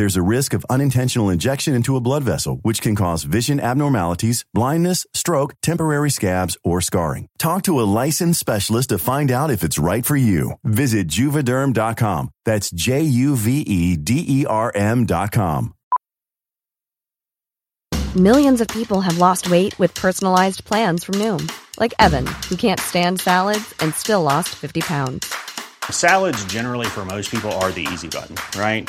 There's a risk of unintentional injection into a blood vessel, which can cause vision abnormalities, blindness, stroke, temporary scabs, or scarring. Talk to a licensed specialist to find out if it's right for you. Visit juvederm.com. That's J U V E D E R M.com. Millions of people have lost weight with personalized plans from Noom, like Evan, who can't stand salads and still lost 50 pounds. Salads, generally, for most people, are the easy button, right?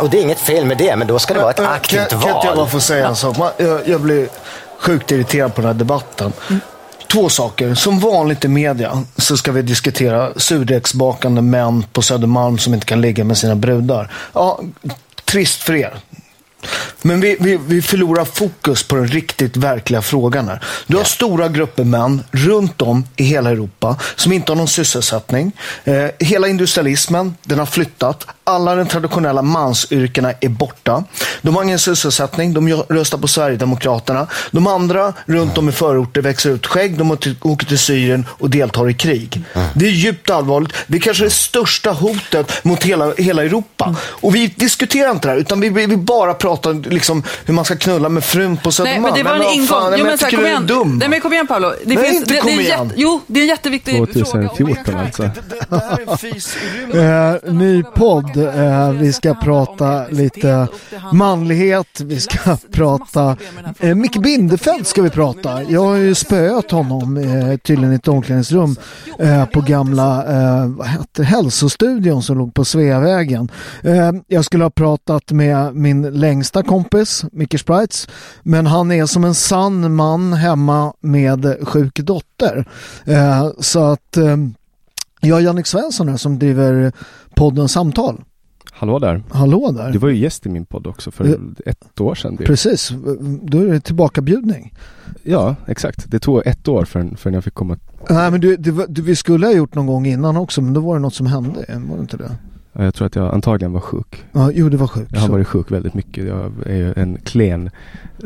Och det är inget fel med det, men då ska det vara ett aktivt kan, val. Kan inte jag bara få säga en sak? Jag, jag blir sjukt irriterad på den här debatten. Två saker. Som vanligt i media så ska vi diskutera surdegsbakande män på Södermalm som inte kan ligga med sina brudar. Ja, trist för er. Men vi, vi, vi förlorar fokus på den riktigt verkliga frågan här. Du har stora grupper män runt om i hela Europa som inte har någon sysselsättning. Eh, hela industrialismen, den har flyttat. Alla de traditionella mansyrkena är borta. De har ingen sysselsättning, de röstar på Sverigedemokraterna. De andra runt om i förorter växer ut skägg, de åker till- Syrien och deltar i krig. Det är djupt allvarligt. Det är kanske det största hotet mot hela, hela Europa. Och vi diskuterar inte det här, utan vi, vi, vi bara pratar liksom hur man ska knulla med frun på Nej, Södermalm. men det var en vad ingång. fan, jo, men men så här, kom igen. dum. Nej, men kom igen Paolo. Det Nej, finns, inte det, kom det igen. jätte, jo, det är en jätteviktig fråga. 2014 alltså. Det, det, det här är en fis i rymden. Eh, ny podd. Eh, vi ska prata lite manlighet. Vi ska prata... Eh, Micke Bindefeld ska vi prata. Jag har ju spöat honom eh, tydligen i ett omklädningsrum eh, på gamla eh, vad heter, hälsostudion som låg på Sveavägen. Eh, jag skulle ha pratat med min längsta kompis, Micke Sprites, men han är som en sann man hemma med sjuk dotter. Eh, så att jag är Jannik Svensson här som driver podden Samtal. Hallå där. Hallå där. Du var ju gäst i min podd också för ett år sedan. Det- Precis, då är det tillbakabjudning. Ja, exakt. Det tog ett år förrän, förrän jag fick komma. Nej men du, du, du, vi skulle ha gjort någon gång innan också men då var det något som hände, var det inte det? Ja, Jag tror att jag antagligen var sjuk. Ja, jo det var sjukt. Jag har så. varit sjuk väldigt mycket. Jag är ju en klen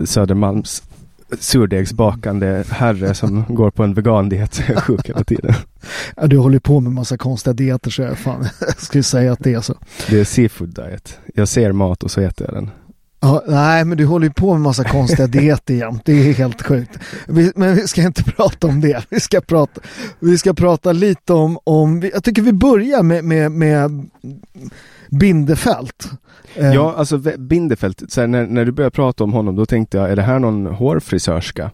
Södermalms surdegsbakande herre som går på en vegandiet. Sjuk hela tiden. Ja, du håller på med massa konstiga dieter så jag, fan, jag skulle säga att det är så. Det är seafood diet. Jag ser mat och så äter jag den. Ja, nej men du håller ju på med massa konstiga dieter jämt. Det är helt sjukt. Vi, men vi ska inte prata om det. Vi ska prata, vi ska prata lite om, om jag tycker vi börjar med, med, med Bindefält. Eh, Ja, alltså Bindefeld, så här, när, när du började prata om honom då tänkte jag, är det här någon hårfrisörska?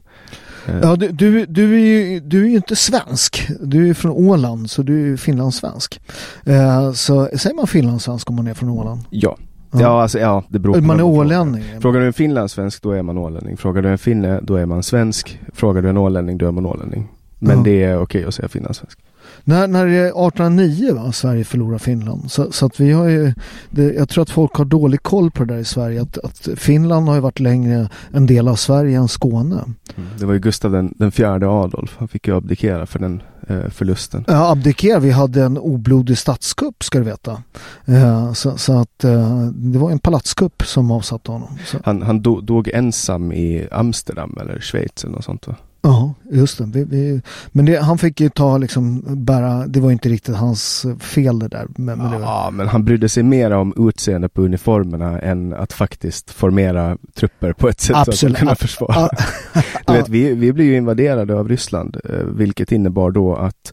Eh, Ja, du, du, du, är ju, du är ju inte svensk. Du är från Åland, så du är finlandssvensk. Eh, så säger man finlandssvensk om man är från Åland? ja. Ja. Ja, alltså, ja, det beror på Man är frågar. ålänning. Frågar du en finlandssvensk, då är man ålänning. Frågar du en finne, då är man svensk. Frågar du en ålänning, då är man ålänning. Men Ja. det är okej att säga finlandssvensk. När, när det är 1809 va, Sverige förlorar Finland. Så, så att vi har ju, det, jag tror att folk har dålig koll på det där i Sverige. Att, att Finland har ju varit längre en del av Sverige än Skåne. Mm. Det var ju Gustav den, den fjärde Adolf. Han fick ju abdikera för den eh, förlusten. Ja, abdikera, vi hade en oblodig statskupp ska du veta. Eh, så, så att eh, det var en palatskupp som avsatte honom. Så, Han, han do, dog ensam i Amsterdam eller Schweiz eller något sånt va? Ja, just det. Vi, vi, men det, han fick ju ta liksom bära, det var inte riktigt hans fel det där. Men, men det var, Ja, men han brydde sig mer om utseende på uniformerna än att faktiskt formera trupper på ett sätt så att Absolut. de kunde Ab- försvara. Du vet, vi, vi blev ju invaderade av Ryssland, eh, vilket innebar då att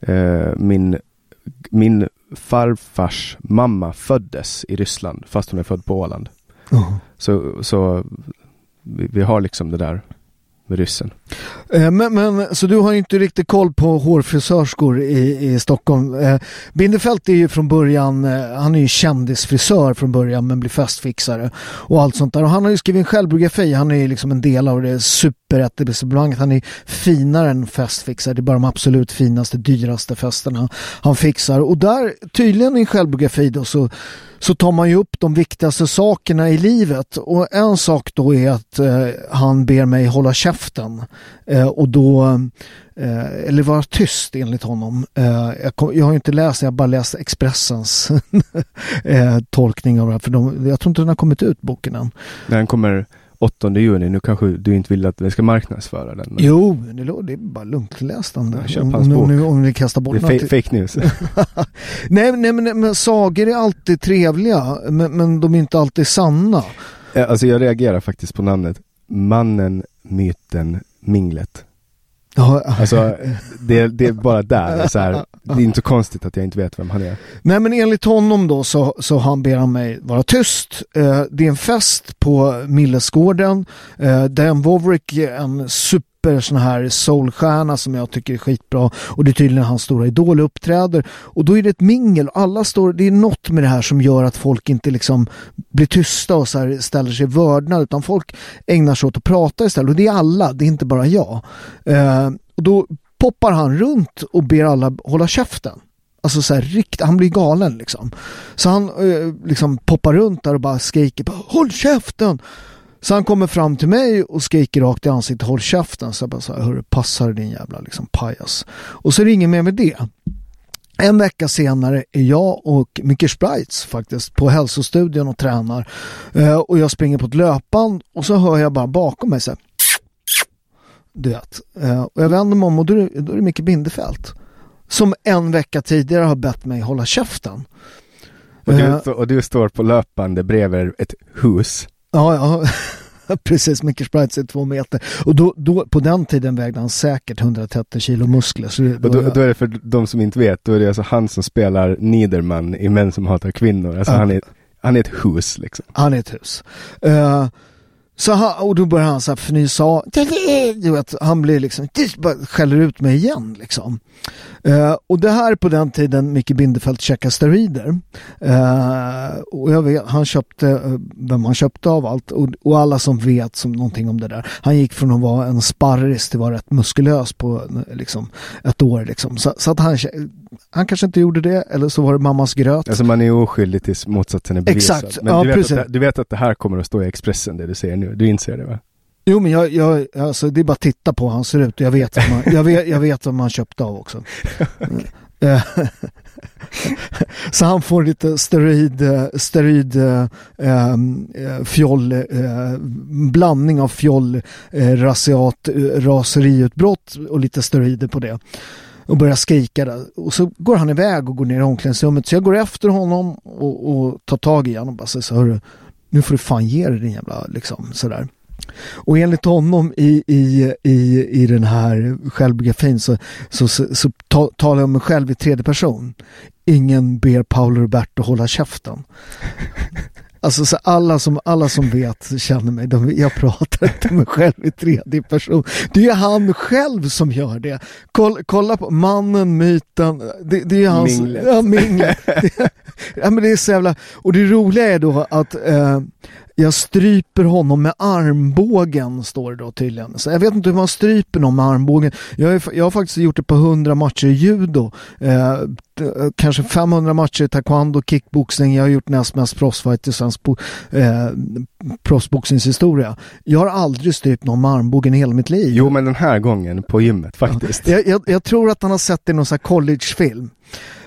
eh, min, min farfars mamma föddes i Ryssland, fast hon är född på Åland. Ja. Så, så vi, vi har liksom det där med ryssen. Eh, Men, men, så du har inte riktigt koll på hårfrisörskor i, i Stockholm. Eh, Bindefeld är ju från början, eh, han är ju kändisfrisör från början men blir festfixare och allt sånt där. Och han har ju skrivit en självbiografi, han är ju liksom en del av det superetablissemanget. Han är finare än festfixare, det är bara de absolut finaste, dyraste festerna han fixar. Och där, tydligen i en självbiografi då så så tar man ju upp de viktigaste sakerna i livet och en sak då är att eh, han ber mig hålla käften eh, och då eh, eller vara tyst enligt honom. Eh, jag, kom, jag har ju inte läst, jag har bara läst Expressens eh, tolkning av det här för de, jag tror inte den har kommit ut boken än. Den kommer 8 juni, nu kanske du inte vill att vi ska marknadsföra den. men Jo, det, det är bara lugnt, läs den. Köp om, om, om, om vi kastar bort Det är fake news. nej, nej, men, men sagor är alltid trevliga men, men de är inte alltid sanna. Alltså jag reagerar faktiskt på namnet Mannen, myten, minglet. Alltså det, det är bara där, så här, det är inte så konstigt att jag inte vet vem han är. Nej men enligt honom då så, så han ber han mig vara tyst. Eh, det är en fest på Millesgården. Eh, Dan Wawrick är en super sån här soulstjärna som jag tycker är skitbra och det är tydligen hans stora idol uppträder och då är det ett mingel. Alla står, det är något med det här som gör att folk inte liksom blir tysta och så här ställer sig vördnad utan folk ägnar sig åt att prata istället och det är alla, det är inte bara jag. Eh, och då poppar han runt och ber alla hålla käften. Alltså så här, rikt, han blir galen liksom. Så han eh, liksom poppar runt där och bara skriker bara, Håll käften! Så han kommer fram till mig och skriker rakt i ansiktet Håll käften! Så jag bara så här, hörru passar din jävla liksom pajas. Och så är det ingen mer med det. En vecka senare är jag och Micke Sprites faktiskt på hälsostudion och tränar. Eh, och jag springer på ett löpband och så hör jag bara bakom mig så här, Du vet. Eh, och jag vänder mig om och då är, det- då är det Micke Bindefeld. Som en vecka tidigare har bett mig hålla käften. Och du, Eh, och du står på löpande bredvid ett hus. Ja, ja. Precis, Micke Sprites är två meter. Och då, då, på den tiden vägde han säkert 130 kilo muskler. Så det, Och då, då är det för de som inte vet, då är det alltså han som spelar Niederman i Män som hatar kvinnor. Alltså Ja. han, är, han är ett hus liksom. Han är ett hus. Eh, så han, och då börjar han så här fnysa. Du vet, han blir liksom, bara skäller ut mig igen liksom. Eh, och det här på den tiden Micke Bindefeld checkade steroider. Eh, och jag vet, han köpte, eh, vem han köpte av allt. Och, och alla som vet som någonting om det där. Han gick från att vara en sparris till att vara rätt muskulös på liksom, ett år. Liksom. Så, så att han, han kanske inte gjorde det, eller så var det mammas gröt. Alltså man är oskyldig tills motsatsen är bevisad. Exakt, Men ja, du, vet precis. att, det- du vet att det här kommer att stå i Expressen, det du säger nu. Du inser det va? Jo men jag, jag, alltså det är bara att titta på hur han ser ut jag vet man, jag vet, jag vet vad man köpte av också. Eh, Så han får lite steroid, eh, steroid eh, eh, fjoll, eh, blandning av fjoll, eh, rasiat, eh, raseriutbrott och lite steroider på det. Och börjar skrika där. Och så går han iväg och går ner i omklädningsrummet. Så jag går efter honom och, och tar tag i honom och bara säger så hörru, nu får du fan ge dig din jävla liksom sådär. Och enligt honom i, i, i, i den här självbiografin så, så, så, så ta, talar jag om mig själv i tredje person. Ingen ber Paolo Roberto hålla käften. Alltså så alla, som, alla som vet känner mig, de, jag pratar inte med själv i tredje person. Det är han själv som gör det. Kolla, kolla på mannen, myten, det, det är hans... Minglet. Ja, minglet. Det, ja, men det är så jävla... Och det roliga är då att eh, jag stryper honom med armbågen, står det då tydligen. Så jag vet inte hur man stryper någon med armbågen. Jag, är, jag har faktiskt gjort det på 100 matcher i judo. Eh, d- kanske 500 matcher i taekwondo, kickboxning. Jag har gjort näst mest proffsfight i svensk eh, proffsboxningshistoria. Jag har aldrig strypt någon med armbågen i hela mitt liv. Jo men den här gången på gymmet faktiskt. Jag, jag, jag tror att han har sett det i någon collegefilm.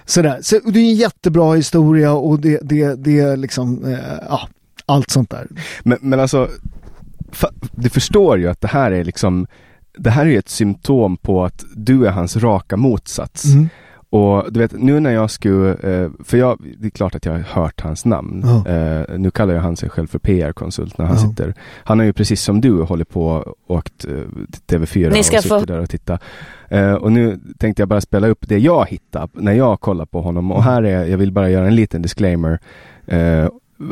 Sådär. Så det är en jättebra historia och det, det, det är liksom, eh, ja, allt sånt där. Men, men alltså, du förstår ju att det här är liksom, det här är ju ett symptom på att du är hans raka motsats. Mm. Och du vet, nu när jag skulle, eh, för jag, det är klart att jag har hört hans namn. Ja. Eh, nu kallar jag han sig själv för PR-konsult när han Ja. sitter. Han har ju precis som du hållit på och åkt eh, till TV4 Ni och ska sitter få- där och tittar. Eh, och nu tänkte jag bara spela upp det jag hittade när jag kollar på honom. Och här är, jag vill bara göra en liten disclaimer.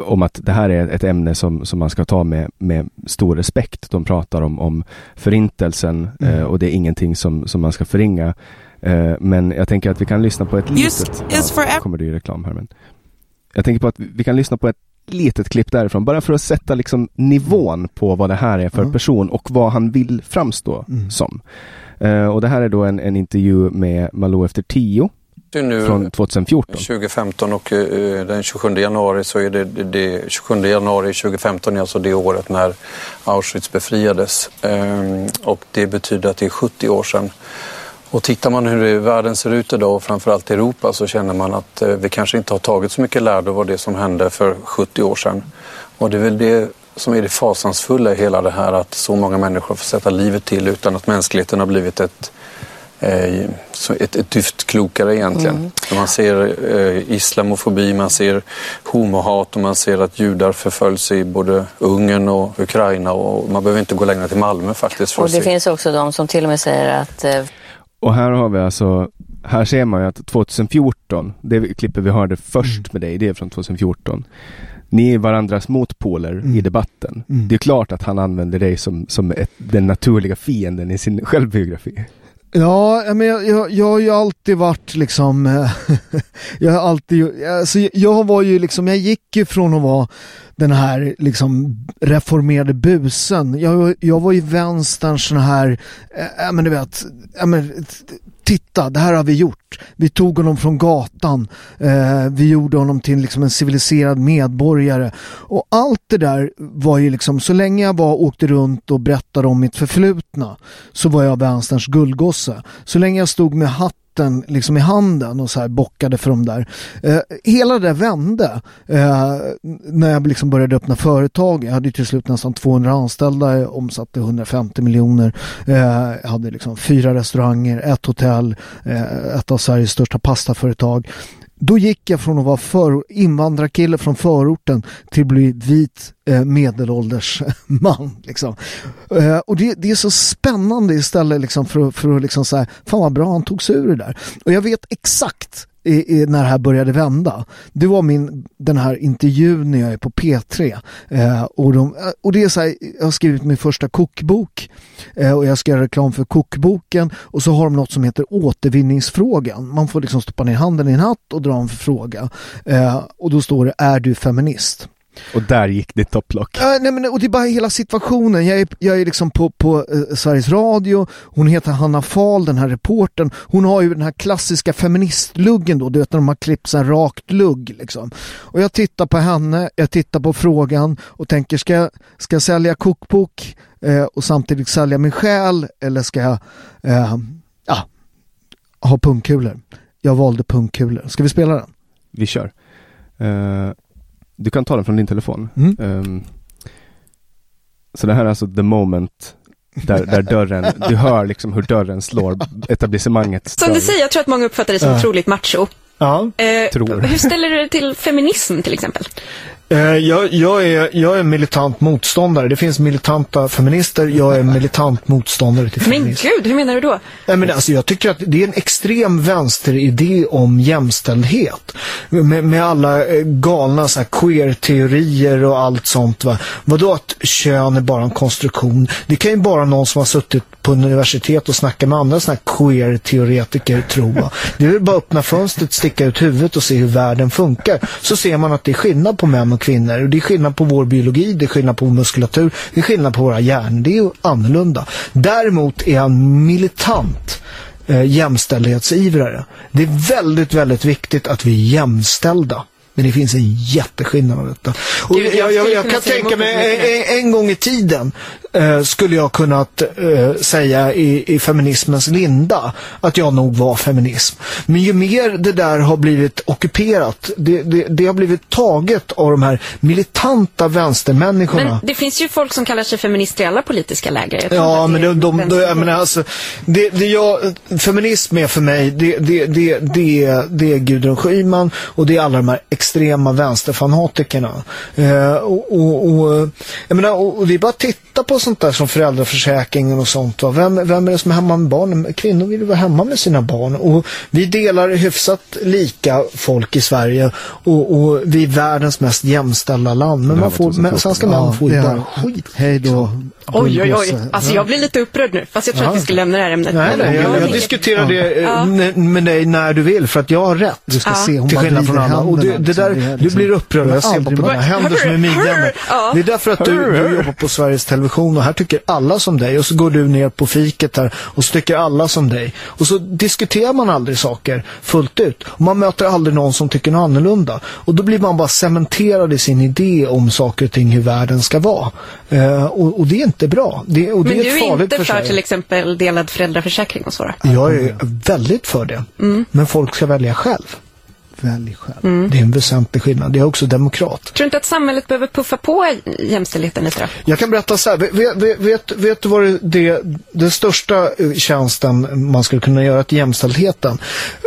Om att det här är ett ämne som, som man ska ta med, med stor respekt. De pratar om, om förintelsen Mm. eh, och det är ingenting som, som man ska förringa. Eh, men jag tänker att vi kan lyssna på ett Just litet... is ev- kommer det ju reklam här men. Jag tänker på att vi kan lyssna på ett litet klipp därifrån, bara för att sätta liksom nivån på vad det här är för Ja. person och vad han vill framstå Mm. som. Eh, och det här är då en, en intervju med Malou efter tio nu från 2014. 2015 och eh, den 27 januari så är det, det, det 27 januari 2015 är alltså det året när Auschwitz befriades. Ehm, och det betyder att det är 70 år sedan. Och tittar man hur det- världen ser ut idag och framförallt Europa så känner man att eh, vi kanske inte har tagit så mycket lärdom av det som hände för 70 år sedan. Och det är väl det som är det fasansfulla i hela det här att så många människor får sätta livet till utan att mänskligheten har blivit ett ett, ett dyft klokare egentligen. Man ser eh, islamofobi, man ser homohat och man ser att judar förföljs i både Ungern och Ukraina och man behöver inte gå längre till Malmö faktiskt för Och det finns också de som till och med säger att eh, Och här har vi alltså, här ser man ju att 2014, det klippet vi hörde först med dig, det är från 2014. Ni är varandras motpoler Mm. i debatten. Mm. Det är klart att han använder dig som, som ett, den naturliga fienden i sin självbiografi. Ja, men jag, jag, jag har ju alltid varit liksom, eh, jag har alltid, alltså jag var ju liksom, jag gick ju från att vara den här liksom reformerade busen. Jag, jag var ju vänsterns sån här, eh, ja men du vet, äh, men titta, det här har vi gjort. Vi tog honom från gatan, eh, vi gjorde honom till liksom en civiliserad medborgare. Och allt det där var ju liksom, så länge jag var åkte runt och berättade om mitt förflutna så var jag vänsterns guldgosse. Så länge jag stod med hatt hatten liksom i handen och så här bockade för dem där. Eh, hela det där vände eh, när jag liksom började öppna företag. Jag hade till slut nästan 200 anställda, jag omsatte 150 miljoner. Eh, jag hade liksom fyra restauranger, ett hotell, eh, ett av Sveriges största pastaföretag. Då gick jag från att vara för, invandrarkille från förorten till att bli vit eh, medelålders man. Liksom. Eh, och det, det är så spännande istället liksom för, för att liksom säga, fan vad bra han tog sig ur det där. Och jag vet exakt i, i, när det här började vända. Det var min, den här intervjun när jag är på P3. Eh, och, de, eh, och det är så här, jag har skrivit min första kokbok eh, och jag ska göra reklam för kokboken och så har de något som heter återvinningsfrågan. Man får liksom stoppa ner handen i en hatt och dra en fråga. Eh, och då står det, är du feminist? Och där gick det topplock. Ja, nej, men, och det är bara hela situationen. Jag är, jag är liksom på, på eh, Sveriges Radio, hon heter Hanna Fahl, den här reportern. Hon har ju den här klassiska feministluggen då, du vet när de har klippt så här rakt lugg liksom. Och jag tittar på henne, jag tittar på frågan och tänker, ska jag, ska jag sälja kokbok eh, och samtidigt sälja min själ eller ska jag eh, ja, ha pungkulor? Jag valde pungkulor. Ska vi spela den? Vi kör. Eh, du kan ta den från din telefon. Mm. Ehm, så det här är alltså the moment där, där dörren, du hör liksom hur dörren slår etablissemangets Som dörr. du säger, jag tror att många uppfattar det som Ja. otroligt macho. Ja. Tror. Hur ställer du dig till feminism till exempel? Eh, jag, jag, är, jag är militant motståndare. Det finns militanta feminister. Jag är militant motståndare till Men feminism. gud, hur menar du då? Nej, men alltså, jag tycker att det är en extrem vänsteridé om jämställdhet. Med, med alla eh, galna så queer-teorier och allt sånt. Va? Vadå att kön är bara en konstruktion? Det kan ju bara någon som har suttit på universitet och snackat med andra queer-teoretiker tro. Va? Det är väl bara att öppna fönstret, sticka ut huvudet och se hur världen funkar. Så ser man att det är skillnad på män och kvinnor. Och det är skillnad på vår biologi, det är skillnad på muskulatur, det är skillnad på våra hjärnor. Det är ju annorlunda. Däremot är han militant eh, jämställdhetsivrare. Det är väldigt, väldigt viktigt att vi är jämställda. Men det finns en jätteskillnad av detta. Och Gud, jag jag, jag, kan tänka mig, en, en gång i tiden eh, skulle jag kunnat eh, säga i, i feminismens linda att jag nog var feminism. Men ju mer det där har blivit ockuperat, det, det, det har blivit taget av de här militanta vänstermänniskorna. Men det finns ju folk som kallar sig feminister i alla politiska läger. Ja, men de, de, de, jag menar, alltså, det, det jag, feminism är för mig, det, det, det, det, är- det är Gudrun Schyman och det är alla de här extrema vänsterfanatikerna. Eh, och, och, och, jag menar, och, är bara titta på sånt där som föräldraförsäkringen och sånt. Va? Vem, vem är det som är hemma med barnen? Kvinnor vill ju vara hemma med sina barn. Och vi delar hyfsat lika folk i Sverige och, och vi är världens mest jämställda land. Men, man får, men svenska män får ju bara skit. Hej då. Oj, oj, oj. Alltså jag blir lite upprörd nu. Fast jag tror att vi ska lämna det här ämnet. Nej, nej, jag, jag diskuterar det eh, Ja. med dig när du vill för att jag har rätt. Du ska Ja. se, hon Till skillnad från andra. Och händerna, det där, liksom. Är du liksom- blir upprörd. Jag ser på dina händer som är midjan. Ja. Det är därför att du, du jobbar på Sveriges Television och här tycker alla som dig. Och så går du ner på fiket här och så tycker alla som dig. Och så diskuterar man aldrig saker fullt ut. Och man möter aldrig någon som tycker något annorlunda. Och då blir man bara cementerad i sin idé om saker och ting, hur världen ska vara. Eh, och, och det är inte bra. Det, och det Men är du är inte för för till exempel delad föräldraförsäkring och så? Jag är väldigt för det. Mm. Men folk ska välja själv. Välj själv. Mm. Det är en väsentlig skillnad. Det är också demokrat. Tror du inte att samhället behöver puffa på jämställdheten lite då? Jag kan berätta så här. Vet, vet, vet, du vad det, det, den största eh, tjänsten man skulle kunna göra till jämställdheten?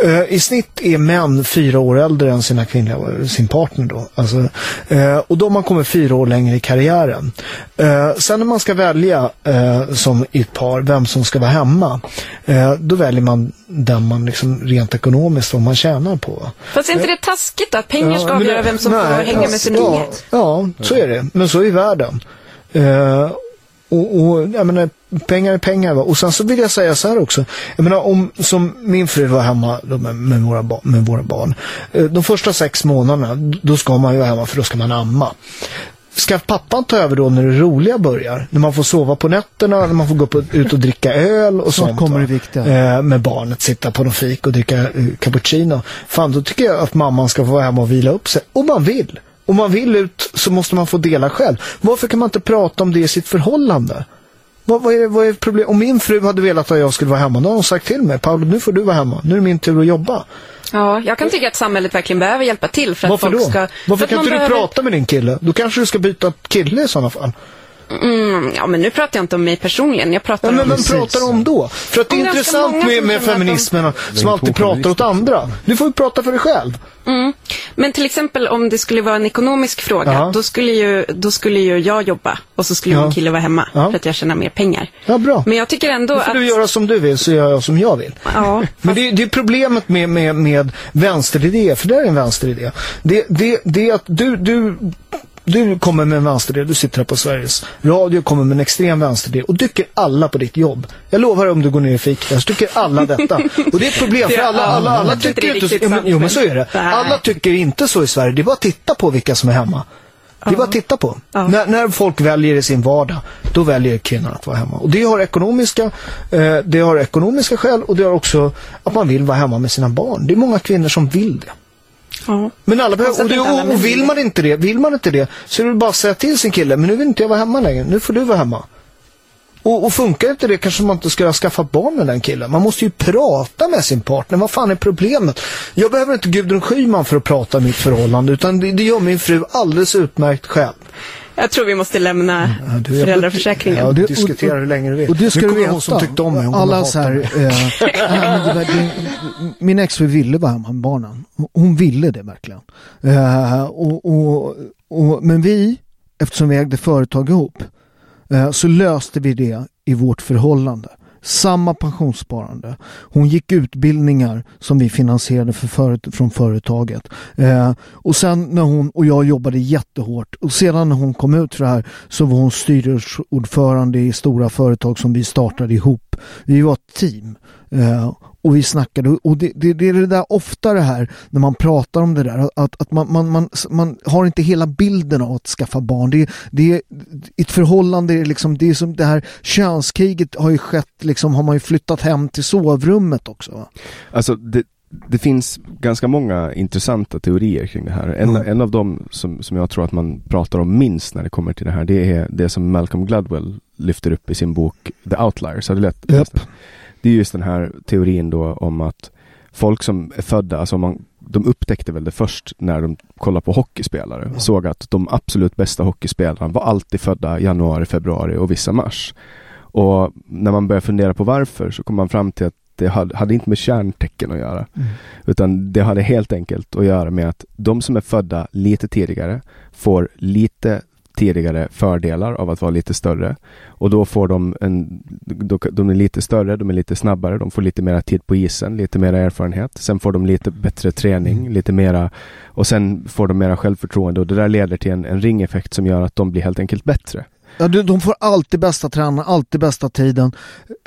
Eh, I snitt är män fyra år äldre än sina kvinnliga, sin partner då. Alltså, eh, och då har man kommit fyra år längre i karriären. Eh, sen när man ska välja som i ett par, vem som ska vara hemma. Då väljer man den man liksom rent ekonomiskt, vad man tjänar på. va? Fast är inte det taskigt? Att pengar ska men avgöra vem som får nej, hänga med sin ja, unge? Ja, så är det. Men så är världen. Eh, och, och jag menar, pengar är pengar. Va? Och sen så vill jag säga så här också. Jag menar, om som min fru var hemma med, med, våra, med våra barn. Eh, de första sex månaderna, då ska man ju vara hemma för då ska man amma. Ska pappan ta över då när det roliga börjar? När man får sova på nätterna, när man får gå på, ut och dricka öl och Snart sånt. kommer det viktiga. Eh, med barnet, sitta på någon fik och dricka eh, cappuccino. Fan, då tycker jag att mamman ska få vara hemma och vila upp sig. Om man vill. Om man vill ut så måste man få dela själv. Varför kan man inte prata om det i sitt förhållande? Vad, vad, är, vad är problemet? Om min fru hade velat att jag skulle vara hemma, då har hon sagt till mig. Paolo, nu får du vara hemma. Nu är det min tur att jobba. Ja, jag kan tycka att samhället verkligen behöver hjälpa till för att Varför folk då? ska... Varför kan inte du behöver- prata med din kille? Då kanske du ska byta kille i sådana fall. Mm, ja, men nu pratar jag inte om mig personligen. Jag pratar Ja, men om... vem pratar om då? För att det är Om intressant med, med att de- feminismen som alltid pratar åt andra. Du får ju prata för dig själv. Mm. Men till exempel om det skulle vara en ekonomisk fråga, Ja. då, skulle ju, då skulle ju jag jobba och så skulle Ja. min kille vara hemma Ja. för att jag tjänar mer pengar. Ja, bra. Men jag tycker ändå Då får att... du göra som du vill så gör jag som jag vill. Ja, Men det, det är problemet med, med, med vänsteridé, för det är en vänsteridé. Det, det, det är att du, du, du kommer med en vänsteridé, du sitter här på Sveriges Radio, kommer med en extrem vänsteridé och tycker alla på ditt jobb. Jag lovar om du går ner i fikan så tycker alla detta. Och det är ett problem för alla, alla, alla inte tycker inte så. Jo men, jo, men så är det. Alla tycker inte så i Sverige. Det är bara att titta på vilka som är hemma. Det är bara att titta på. Ja. När, när folk väljer i sin vardag, då väljer kvinnan att vara hemma. Och det har ekonomiska, eh, det har ekonomiska skäl och det har också att man vill vara hemma med sina barn. Det är många kvinnor som vill det. Ja. Men alla behöver, och, det, och, och vill man inte det, vill man inte det, så är det bara att säga till sin kille, men nu vill inte jag vara hemma längre, nu får du vara hemma. Och, och funkar inte det kanske man inte ska skaffa barn med den killen. Man måste ju prata med sin partner. Vad fan är problemet? Jag behöver inte Gudrun Schyman för att prata om mitt förhållande utan det, det gör min fru alldeles utmärkt själv. Jag tror vi måste lämna Ja, du, jag- föräldraförsäkringen. Ja, det- du diskuterar hur länge du vill. Och det ska nu du kommer veta. hon som tyckte om mig. Hon Alla så här, mig. eh, var, det, min exfru ville vara hemma med barnen. Hon ville det verkligen. Eh, och, och, och, men vi, eftersom vi ägde företag ihop, eh, så löste vi det i vårt förhållande. Samma pensionssparande. Hon gick utbildningar som vi finansierade för föret- från företaget. Eh, och sen när hon och jag jobbade jättehårt och sedan när hon kom ut för det här så var hon styrelseordförande i stora företag som vi startade ihop. Vi var ett team. Eh, och vi snackade och det, det, det är det där ofta det här när man pratar om det där att, att man, man, man, man har inte hela bilden av att skaffa barn. Det, det är ett förhållande, är liksom, det är som det här könskriget har ju skett, liksom har man ju flyttat hem till sovrummet också. Alltså det, det finns ganska många intressanta teorier kring det här. En, Mm. en av dem som, som jag tror att man pratar om minst när det kommer till det här, det är det som Malcolm Gladwell lyfter upp i sin bok The Outliers. Har du läst Japp. Det? Är just den här teorin då om att folk som är födda, alltså man, de upptäckte väl det först när de kollade på hockeyspelare. Såg att de absolut bästa hockeyspelarna var alltid födda januari, februari och vissa mars. Och när man börjar fundera på varför så kommer man fram till att det hade, hade inte med kärntecken att göra. Utan det hade helt enkelt att göra med att de som är födda lite tidigare får lite tidigare fördelar av att vara lite större. Och då får de en, då, de är lite större, de är lite snabbare, de får lite mera tid på isen, lite mera erfarenhet. Sen får de lite bättre träning, lite mera och sen får de mera självförtroende och det där leder till en, en ringeffekt som gör att de blir helt enkelt bättre. Ja, de, får alltid bästa tränaren, alltid bästa tiden.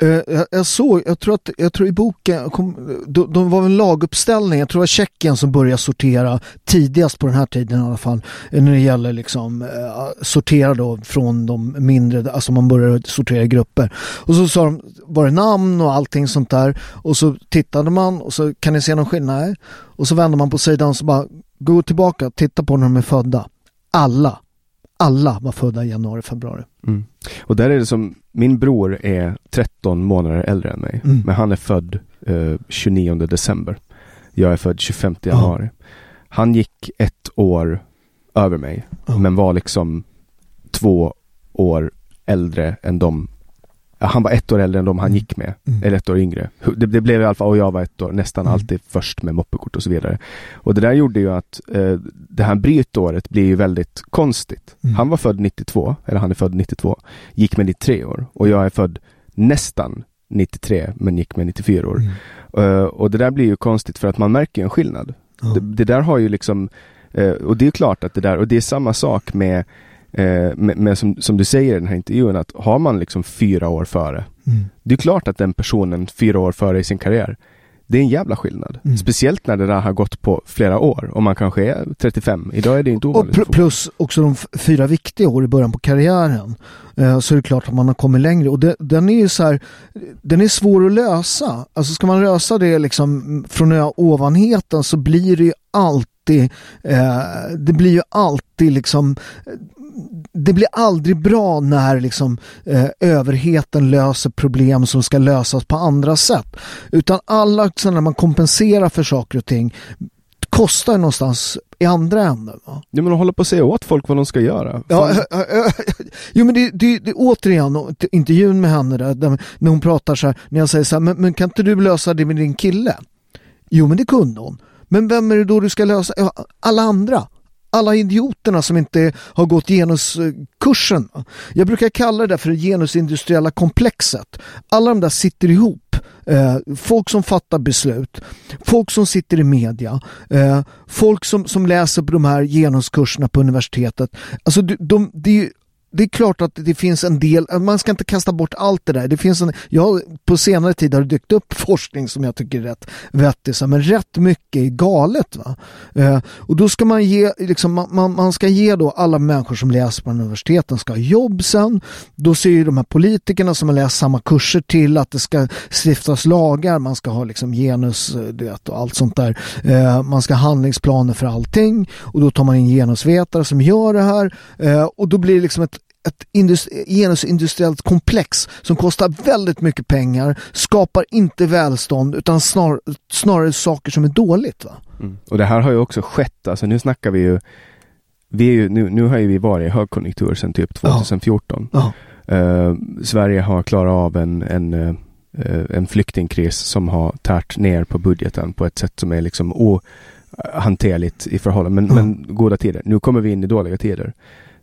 Eh, jag, såg, jag tror att, jag tror i boken, kom, de, var en laguppställning, jag tror det var Tjeckien som började sortera tidigast på den här tiden i alla fall. Eh, när det gäller liksom eh, sortera då från de mindre, alltså man börjar sortera i grupper. Och så sa de, var det namn och allting sånt där. Och så tittade man och så kan ni se någon skillnad? Nej. Och så vände man på sidan och så bara, gå tillbaka, titta på när de är födda. Alla alla var födda i januari, februari. Mm. Och där är det som, min bror är 13 månader äldre än mig. Mm. Men han är född eh, 29 december. Jag är född 25 januari. Han gick ett år över mig. Men var liksom två år äldre än de han var ett år äldre än de han gick med, Mm. eller ett år yngre. Det, det blev i alla fall, och jag var ett år, nästan Mm. alltid först med moppekort och så vidare. Och det där gjorde ju att eh, det här brytåret blir ju väldigt konstigt. Mm. Han var född 92, eller han är född 92, gick med 93 år. Och jag är född nästan 93, men gick med 94 år. Eh, och det där blir ju konstigt för att man märker ju en skillnad. Det, det där har ju liksom, eh, och det är klart att det där, och det är samma sak med Eh, med som, som du säger i den här intervjun att har man liksom fyra år före Mm. Det är klart att den personen fyra år före i sin karriär Det är en jävla skillnad. Mm. Speciellt när det där har gått på flera år och man kanske är 35. Idag är det inte Och ovanligt. pl- plus också de fyra viktiga år i början på karriären. Eh, så är det klart att man har kommit längre. Och det, den är ju så här, den är svår att lösa. Alltså ska man lösa det liksom från ovanheten så blir det ju alltid, eh, det blir ju alltid liksom det blir aldrig bra när liksom, eh, överheten löser problem som ska lösas på andra sätt. Utan alla, när man kompenserar för saker och ting, kostar någonstans i andra änden. Va? Ja men att hålla på att säga åt folk vad de ska göra. Ja, jo men det, det, det återigen intervjun med henne där, där, när hon pratar så här, när jag säger så här, men, men kan inte du lösa det med din kille? Jo men det kunde hon. Men vem är det då du ska lösa? Alla andra. Alla idioterna som inte har gått genuskursen. Eh, Jag brukar kalla det där för det genusindustriella komplexet. Alla de där sitter ihop. Eh, folk som fattar beslut, folk som sitter i media, eh, folk som, som läser på de här genuskurserna på universitetet. Alltså de, de, det är det är klart att det finns en del, man ska inte kasta bort allt det där. Det finns en, jag, på senare tid har det dykt upp forskning som jag tycker är rätt vettig, men rätt mycket är galet. Va? Eh, och då ska man ge, liksom, man, man, man ska ge då alla människor som läser på universiteten ska ha jobb sen. Då ser ju de här politikerna som har läst samma kurser till att det ska stiftas lagar, man ska ha liksom genus eh, vet, och allt sånt där. Eh, man ska ha handlingsplaner för allting och då tar man in genusvetare som gör det här eh, och då blir det liksom ett ett indus- genusindustriellt komplex som kostar väldigt mycket pengar, skapar inte välstånd utan snar, snarare saker som är dåligt. Va? Mm. Och det här har ju också skett, alltså nu snackar vi ju vi är ju, nu, nu har ju vi varit i högkonjunktur sedan typ 2014. Ja. Eh, Sverige har klarat av en, en, eh, en flyktingkris som har tärt ner på budgeten på ett sätt som är liksom ohanterligt i förhållande. Men, men goda tider. Nu kommer vi in i dåliga tider.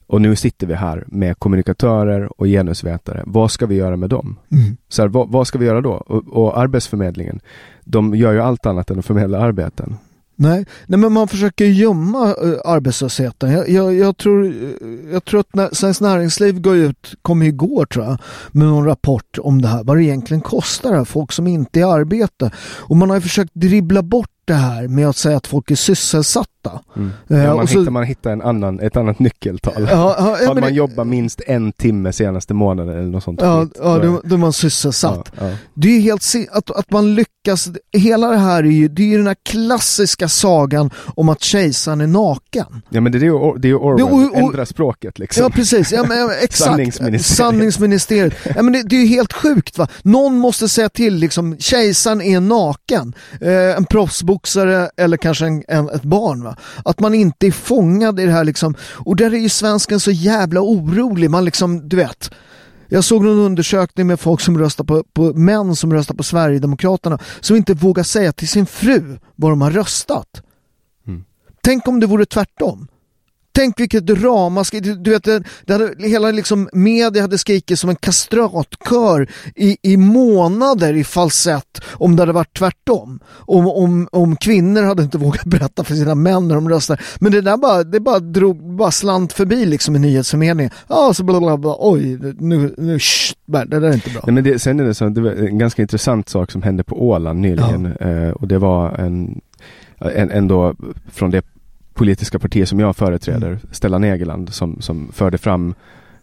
Och nu sitter vi här med kommunikatörer och genusvetare. Vad ska vi göra med dem? Mm. Så här, vad, vad ska vi göra då? Och, och Arbetsförmedlingen, de gör ju allt annat än att förmedla arbeten. Nej, nej men man försöker gömma uh, arbetslösheten. Jag, jag, jag, tror, jag tror att när, Svenskt Näringsliv går ut, kom igår tror jag, med någon rapport om det här, vad det egentligen kostar här, folk som inte är i arbete. Och man har ju försökt dribbla bort det här med att säga att folk är sysselsatta. Mm. Eh, Ja, man, och så- hittar, man hittar en annan, ett annat nyckeltal. Ja, ja, att man det- jobbar minst en timme senaste månaden eller något sånt. Ja, ja då, då är man sysselsatt. Det är helt att, att man lyckas, hela det här är ju, det är ju den här klassiska sagan om att kejsaren är naken. Ja men det är ju, Or- det är ju Orwell, Det- och- och- ändra språket liksom. Ja precis, ja, men, exakt. Sanningsministeriet. Sanningsministeriet. Ja, men det, det är ju helt sjukt va. Någon måste säga till liksom, kejsaren är naken. Eh, en proffsboxare eller kanske en, en, ett barn va. Att man inte är fångad i det här liksom. Och där är ju svensken så jävla orolig. Man liksom, du vet. Jag såg någon undersökning med folk som röstar på, på män som röstar på Sverigedemokraterna som inte vågar säga till sin fru vad de har röstat. Tänk om det vore tvärtom. Tänk vilket ramaskri, du, du vet, det, det hade, hela liksom media hade skrikit som en kastratkör i, i månader i falsett om det hade varit tvärtom. Om, om, om kvinnor hade inte vågat berätta för sina män när de röstar. Men det där bara, det bara drog, bara slant förbi liksom i nyhetsförmedlingen. Ja, så bla bla bla, oj, nu, nu, shh, det där är inte bra. Nej, men det, sen är det så, det var en ganska intressant sak som hände på Åland nyligen. Eh, och det var en, en, ändå från det politiska parti som jag företräder, Mm. Stellan Egerland, som, som förde fram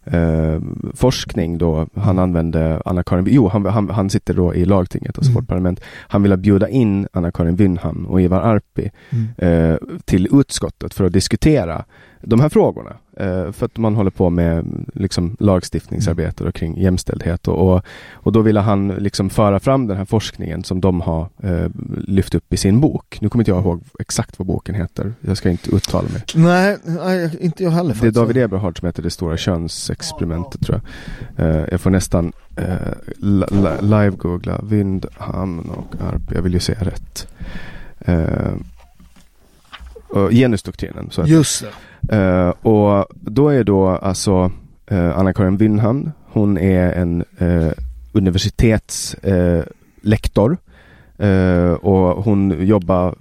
eh, forskning då. Han använde Anna-Karin, jo han, han, han sitter då i lagtinget, alltså Mm. vårt parlament. Han ville bjuda in Anna-Karin Wynham och Ivar Arpi Mm. eh, till utskottet för att diskutera de här frågorna. Eh, för att man håller på med liksom, lagstiftningsarbete och kring jämställdhet och, och, och då ville han liksom föra fram den här forskningen som de har eh, lyft upp i sin bok. Nu kommer inte jag ihåg exakt vad boken heter. Jag ska inte uttala mig. Nej, nej, inte jag heller Det är faktiskt. David Eberhard som heter Det stora könsexperimentet tror jag. Eh, jag får nästan eh, li- li- live-googla Vindhamn och Arp. Jag vill ju säga rätt. Eh, genusdoktrinen. Så att, Just det. Eh, och då är då alltså eh, Anna-Karin Wynhamn, hon är en uh, universitetslektor eh, lektor. Eh, och hon jobbar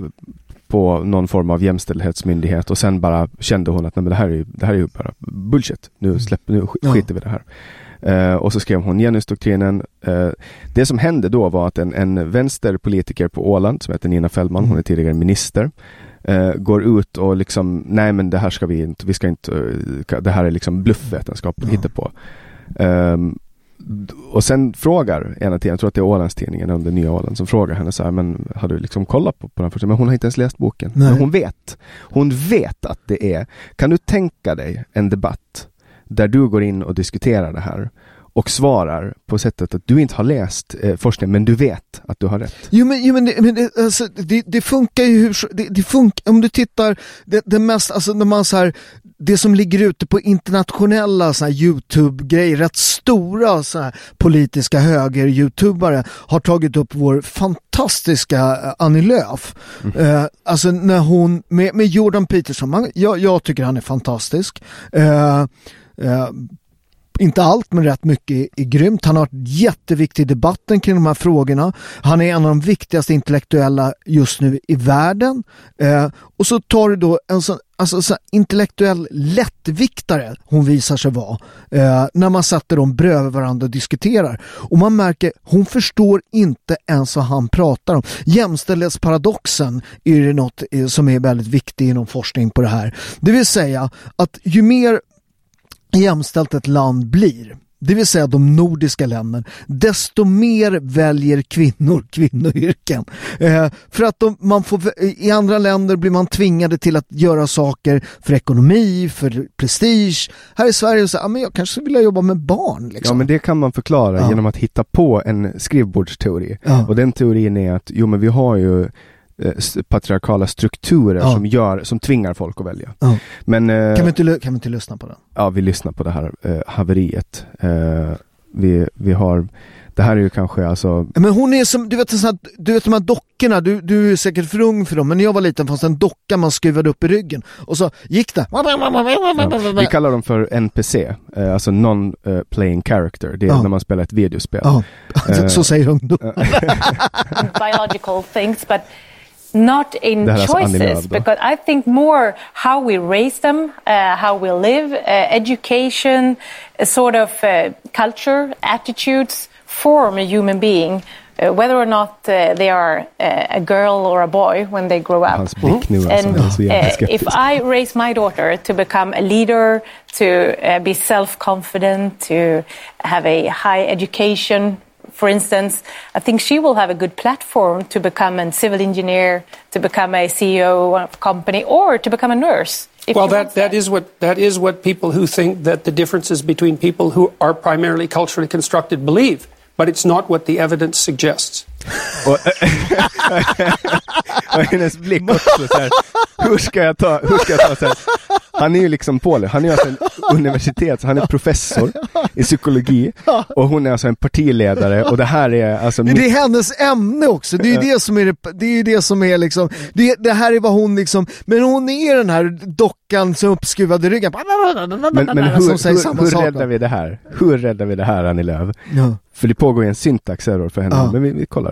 på någon form av jämställdhetsmyndighet och sen bara kände hon att nej, men det, här är det här är ju bara bullshit. Nu, släpper, nu sk- Ja. skiter vi i det här. Eh, och så skrev hon genusdoktrinen. Eh, det som hände då var att en, en vänsterpolitiker på Åland som heter Nina Fällman, hon är tidigare minister, eh, går ut och liksom, nej men det här ska vi inte, vi ska inte, eh, det här är liksom bluffvetenskap, ja. på. Um, och sen frågar ena tiden, jag tror att det är Ålandstidningen under Nya Åland som frågar henne så här, men har du liksom kollat på, på den första? Men hon har inte ens läst boken. Nej. Men hon vet. Hon vet att det är, kan du tänka dig en debatt där du går in och diskuterar det här och svarar på sättet att du inte har läst eh, forskning men du vet att du har rätt. Jo men, jo, men, det, men det, alltså, det, det funkar ju hur det, det funkar, om du tittar, det, det mest, alltså när man så här, det som ligger ute på internationella så här Youtube-grejer, rätt stora så här politiska höger-youtubare har tagit upp vår fantastiska eh, Annie Lööf. Eh, alltså när hon, med, med Jordan Peterson, man, jag, jag tycker han är fantastisk. Eh, eh, inte allt men rätt mycket är, är grymt. Han har varit jätteviktig i debatten kring de här frågorna. Han är en av de viktigaste intellektuella just nu i världen. Eh, och så tar du då en sån alltså, så intellektuell lättviktare hon visar sig vara eh, när man sätter dem bredvid varandra och diskuterar. Och man märker, hon förstår inte ens vad han pratar om. Jämställdhetsparadoxen är det något eh, som är väldigt viktigt inom forskning på det här. Det vill säga att ju mer jämställt ett land blir, det vill säga de nordiska länderna, desto mer väljer kvinnor kvinnoyrken. Eh, för att de, man får, i andra länder blir man tvingade till att göra saker för ekonomi, för prestige. Här i Sverige så, ah, men jag kanske vill jobba med barn. Liksom. Ja men det kan man förklara Ja. genom att hitta på en skrivbordsteori. Ja. Och den teorin är att jo men vi har ju eh, patriarkala strukturer Ja. som gör, som tvingar folk att välja. Ja. Men eh, Kan vi, inte, kan vi inte lyssna på den? ja, vi lyssnar på det här eh, haveriet. Eh, vi, vi har, det här är ju kanske alltså Men hon är som, du vet, sån här, du vet de här dockorna, du, du är säkert för ung för dem, men när jag var liten fanns det en docka man skruvade upp i ryggen och så gick det. Ja, vi kallar dem för NPC, eh, alltså non-playing character. Det är Ja. när man spelar ett videospel. Ja, Eh, så säger ungdomar. biological things, but not in Det här är alltså Annie Lööf choices. Because I think more how we raise them, uh, how we live, uh, education, a sort of uh, culture, attitudes form a human being. Uh, whether or not uh, they are uh, a girl or a boy when they grow up. And han är så uh, if I raise my daughter to become a leader, to uh, be self-confident, to have a high education, for instance, I think she will have a good platform to become a civil engineer, to become a CEO of a company, or to become a nurse. well, she that, that is what that is what people who think that the differences between people who are primarily culturally constructed believe, but it's not what the evidence suggests. Och, och hennes blick också så här, hur ska jag ta, hur ska jag ta så här. Han är ju liksom påle, han är alltså en universitet, så han är professor i psykologi och hon är alltså en partiledare och det här är alltså Det är hennes ämne också, det är ju det som är det, det, är det som är liksom, det, det här är vad hon liksom, men hon är den här dockan som uppskruvad i ryggen. Men, men som hur, säger samma hur, hur sak. räddar vi det här? Hur räddar vi det här Annie Lööf? Ja. För det pågår ju en syntaxerror för henne, Ja. men vi, vi kollar.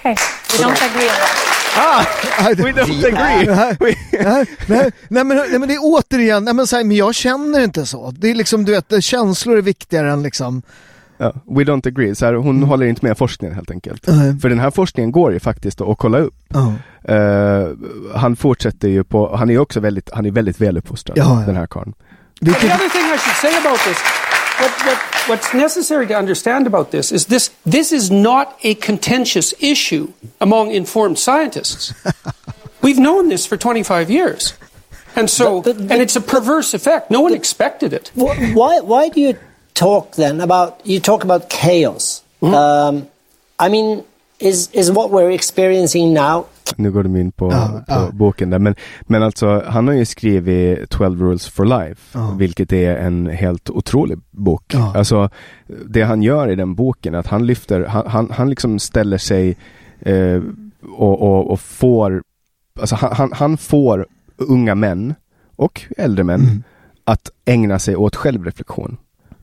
Okay, we don't agree on that. Ah! We don't agree! nej, nej, nej, men, nej men det är återigen, nej, men, så här, men jag känner inte så. Det är liksom, du vet, känslor är viktigare än liksom Ja, we don't agree, så här, hon håller inte med forskningen helt enkelt. Nej. För den här forskningen går ju faktiskt att kolla upp. Ja. Eh, han fortsätter ju på, han är också väldigt, han är väldigt väluppfostrad, Ja, ja. den här karln. But the other thing I should say about this, what, what, what's necessary to understand about this is this, this is not a contentious issue among informed scientists. We've known this for 25 years. And so, and it's a perverse effect. No one expected it. Why, why do you talk then about, you talk about chaos? Um, I mean, is, is what we're experiencing now Nu går de in på, Ja, på ja. boken där. Men, men alltså, han har ju skrivit 12 rules for life, Ja. vilket är en helt otrolig bok. Alltså, det han gör i den boken att han lyfter, han, han, han liksom ställer sig eh, och, och, och får, alltså han, han, han får unga män och äldre män Mm. att ägna sig åt självreflektion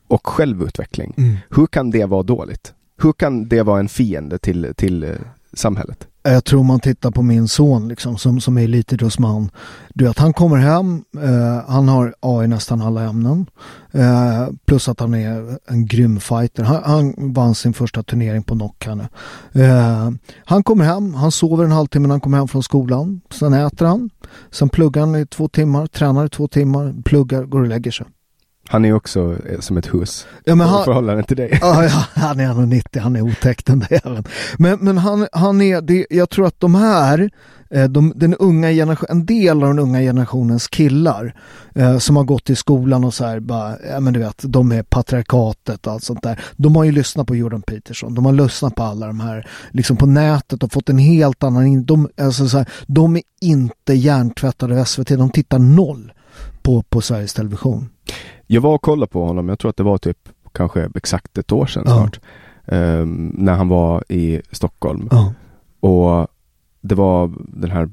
och självutveckling. Mm. Hur kan det vara dåligt? Hur kan det vara en fiende till, till eh, samhället? Jag tror man tittar på min son liksom, som, som är elitidrottsman. Du vet, han kommer hem, eh, han har A i nästan alla ämnen. Eh, plus att han är en grym fighter. Han, han vann sin första turnering på knock här nu. Eh, han kommer hem, han sover en halvtimme när han kommer hem från skolan. Sen äter han. Sen pluggar han i två timmar, tränar i två timmar, pluggar, går och lägger sig. Han är också eh, som ett hus. Ja, men i han- förhållande till dig. Ja, ja, han är 1,90, han är otäck den där jäveln. Men, men han, han är, det, jag tror att de här, eh, de, den unga generation, en del av den unga generationens killar eh, som har gått i skolan och så här, bara, ja men du vet, de är patriarkatet och allt sånt där. De har ju lyssnat på Jordan Peterson, de har lyssnat på alla de här, liksom på nätet och fått en helt annan, in- de, alltså så här, de är inte hjärntvättade av SVT, de tittar noll på, på Sveriges Television. Jag var och kollade på honom, jag tror att det var typ kanske exakt ett år sedan Ja. snart. ehm, när han var i Stockholm. Ja. Och det var den här,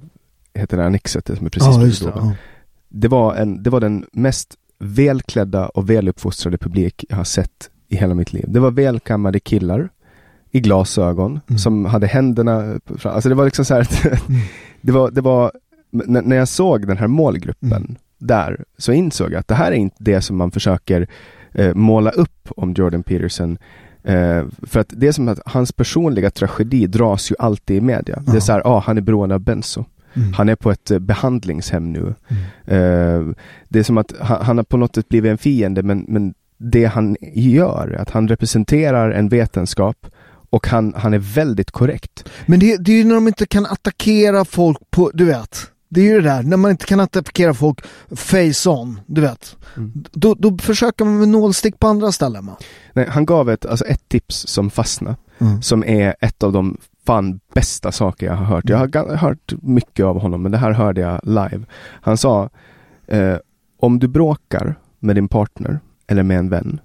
heter det Annexet, som är precis Ja, det, ja. det, var en, det var den mest välklädda och väluppfostrade publik jag har sett i hela mitt liv. Det var välkammade killar i glasögon Mm. som hade händerna fram- Alltså det var liksom så här Mm. det var, det var när jag såg den här målgruppen Mm. Där så insåg jag att det här är inte det som man försöker eh, måla upp om Jordan Peterson. Eh, för att det är som att hans personliga tragedi dras ju alltid i media. Det är så här, ah, han är beroende av benzo. Mm. Han är på ett eh, behandlingshem nu. Eh, det är som att han, han har på något sätt blivit en fiende men, men det han gör, att han representerar en vetenskap och han, han är väldigt korrekt. Men det, det är ju när de inte kan attackera folk på, du vet. Det är ju det där, när man inte kan attackera folk face on, du vet. Då, då försöker man med nålstick på andra ställen. Man. Nej, han gav ett, alltså ett tips som fastnade, Mm. som är ett av de fan bästa saker jag har hört. Jag har ga- hört mycket av honom, men det här hörde jag live. Han sa, eh, om du bråkar med din partner eller med en vän,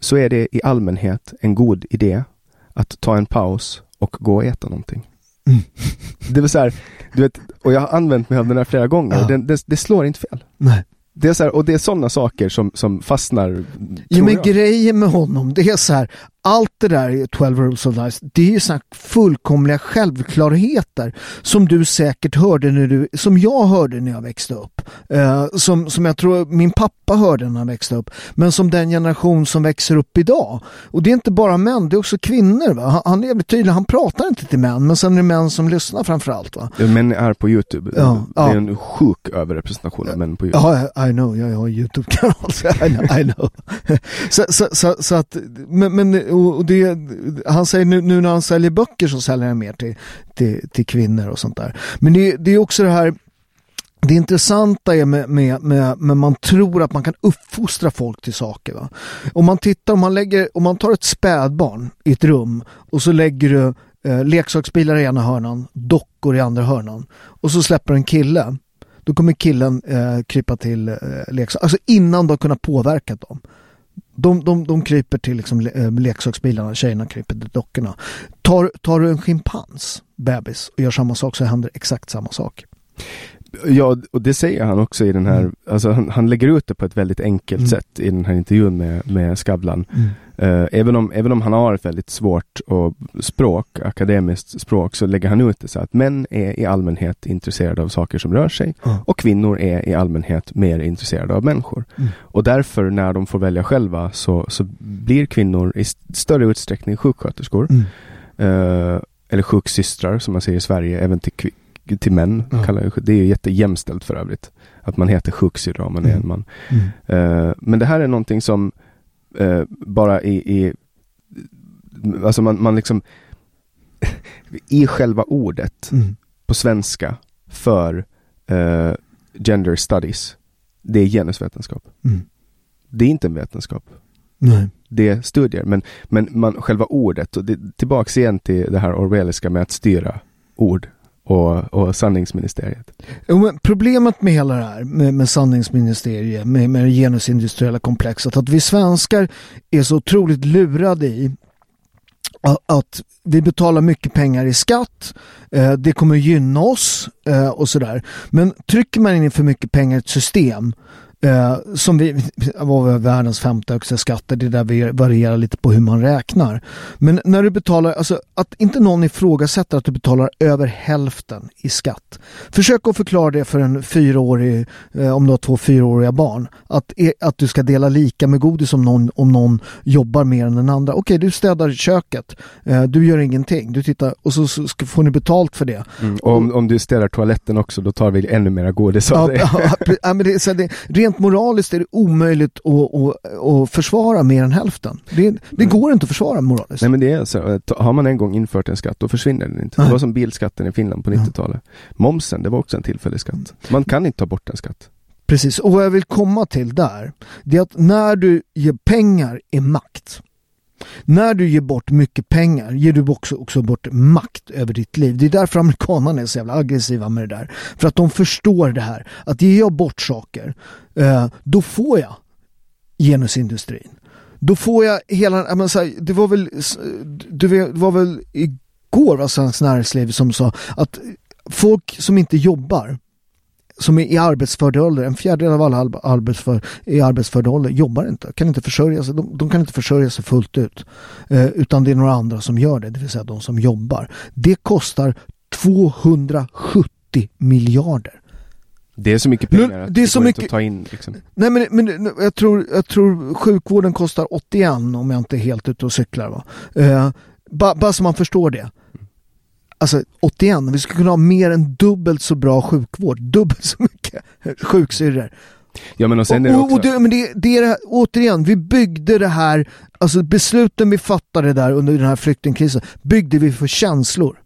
så är det i allmänhet en god idé att ta en paus och gå och äta någonting. Mm. Det var så här, du vet, och jag har använt mig av den här flera gånger. Ja. Den, det, det slår inte fel. Nej. Det är så här, och det är sådana saker som, som fastnar. Tror men jag. grejen med honom, det är så här, allt det där i 12 rules of life, det är ju så här fullkomliga självklarheter som du säkert hörde när du, som jag hörde när jag växte upp. Eh, som, som jag tror min pappa hörde när han växte upp. Men som den generation som växer upp idag. Och det är inte bara män, det är också kvinnor. Va? Han, han är jävligt tydlig, han pratar inte till män, men sen är det män som lyssnar framförallt. Va? Män är på Youtube. Ja, det är ja. en sjuk överrepresentation av män på Youtube. Ja, I know, jag har YouTube-kanal, I know. I know. så, så, så, så att, men, men och det, han säger nu, nu när han säljer böcker så säljer han mer till, till, till kvinnor och sånt där. Men det, det är också det här, det intressanta är med, med, med, med man tror att man kan uppfostra folk till saker. Va? Om man tittar, om man, lägger, om man tar ett spädbarn i ett rum och så lägger du eh, leksaksbilar i ena hörnan, dockor i andra hörnan och så släpper en kille. Då kommer killen eh, krypa till eh, leksaker, alltså innan du har kunnat påverka dem. De, de, de kryper till liksom, le- eh, leksaksbilarna, tjejerna kryper till dockorna. Tar, tar du en schimpans, bebis, och gör samma sak så händer exakt samma sak. Ja, och det säger han också i den här, Mm. alltså han, han lägger ut det på ett väldigt enkelt Mm. sätt i den här intervjun med, med Skavlan. Mm. Eh, även, om, även om han har ett väldigt svårt och språk, akademiskt språk, så lägger han ut det så att män är i allmänhet intresserade av saker som rör sig och kvinnor är i allmänhet mer intresserade av människor. Mm. Och därför när de får välja själva så, så blir kvinnor i st- större utsträckning sjuksköterskor. Eh, eller sjuksystrar som man säger i Sverige, även till, till män. Ja. Kallar det, det är ju jättejämställt för övrigt. Att man heter sjuksyrra om man är Mm. en man. Mm. Eh, men det här är någonting som eh, bara i, i alltså man, man liksom i själva ordet Mm. på svenska för eh, gender studies, det är genusvetenskap. Mm. Det är inte en vetenskap. Nej. Det är studier, men, men man, själva ordet, och det, tillbaks igen till det här orwelliska med att styra ord och, och sanningsministeriet. Jo, problemet med hela det här med, med sanningsministeriet, med, med det genusindustriella komplexet, att vi svenskar är så otroligt lurade i att vi betalar mycket pengar i skatt, eh, det kommer gynna oss eh, och sådär. Men trycker man in för mycket pengar i ett system eh, som vi, var världens femte högsta skatter, det där varierar lite på hur man räknar. Men när du betalar, alltså att inte någon ifrågasätter att du betalar över hälften i skatt. Försök att förklara det för en fyraårig, eh, om du har två fyraåriga barn, att, eh, att du ska dela lika med godis om någon, om någon jobbar mer än den andra. Okej, du städar köket, eh, du gör ingenting, du tittar och så, så ska, får ni betalt för det. Och om, om du städar toaletten också, då tar vi ännu mera godis av Ja, dig. ja, ja, men det, så det, rent moraliskt är det omöjligt att, att, att försvara mer än hälften. Det, det går inte att försvara moraliskt. Nej men det är så, har man en gång infört en skatt då försvinner den inte. Det var som bilskatten i Finland på 90-talet. Momsen, det var också en tillfällig skatt. Man kan inte ta bort en skatt. Precis, och vad jag vill komma till där, det är att när du ger pengar är makt. När du ger bort mycket pengar ger du också, också bort makt över ditt liv. Det är därför amerikanerna är så jävla aggressiva med det där. För att de förstår det här. Att ger jag bort saker, eh, då får jag genusindustrin. Då får jag hela, jag menar, det var väl, det var väl igår var Svenskt Näringsliv som sa att folk som inte jobbar som är i arbetsför ålder, en fjärdedel av alla arbetsför, i arbetsför ålder jobbar inte, kan inte försörja sig, de, de, kan inte försörja sig fullt ut. Eh, utan det är några andra som gör det, det vill säga de som jobbar. Det kostar 270 miljarder. Det är så mycket pengar att det, är så mycket att ta in. Liksom. Nej men, men jag, tror, jag tror sjukvården kostar 81 om jag inte är helt ute och cyklar. Va? Eh, bara, bara så man förstår det alltså 81, vi skulle kunna ha mer än dubbelt så bra sjukvård, dubbelt så mycket sjuksyrror. Ja men och sen är det också... Och, det, men det, det är det återigen, vi byggde det här, alltså besluten vi fattade där under den här flyktingkrisen, byggde vi för känslor.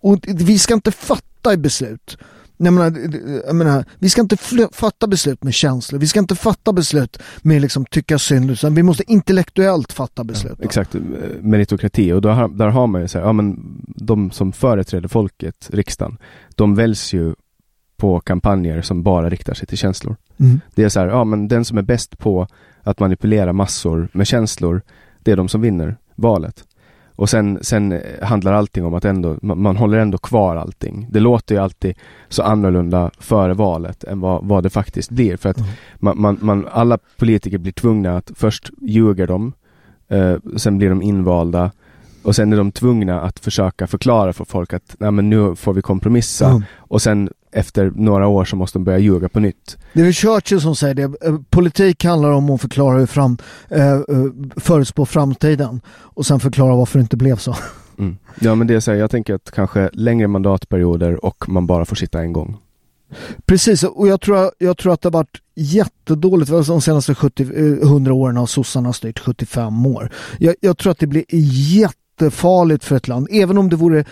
Och vi ska inte fatta i beslut jag menar, jag menar, vi ska inte fatta beslut med känslor. Vi ska inte fatta beslut med liksom tycka synd. Utan vi måste intellektuellt fatta beslut. Ja, exakt, meritokrati. Och då, där har man ju så här, ja men de som företräder folket, riksdagen, de väljs ju på kampanjer som bara riktar sig till känslor. Mm. Det är så här, ja men den som är bäst på att manipulera massor med känslor, det är de som vinner valet. Och sen, sen handlar allting om att ändå, man, man, håller ändå kvar allting. Det låter ju alltid så annorlunda före valet än vad, vad det faktiskt blir. För att mm. man, man, man, alla politiker blir tvungna att först ljuger de, eh, sen blir de invalda och sen är de tvungna att försöka förklara för folk att Nej, men nu får vi kompromissa. Mm. Och sen efter några år så måste de börja ljuga på nytt. Det är väl Churchill som säger det. Eh, politik handlar om att förklara hur fram, eh, eh, förutspå framtiden och sen förklara varför det inte blev så. Mm. Ja men det är så här, jag tänker att kanske längre mandatperioder och man bara får sitta en gång. Precis, och jag tror, jag tror att det har varit jättedåligt. De senaste 70, 100 åren har sossarna styrt 75 år. Jag, jag tror att det blir jättefarligt för ett land, även om det vore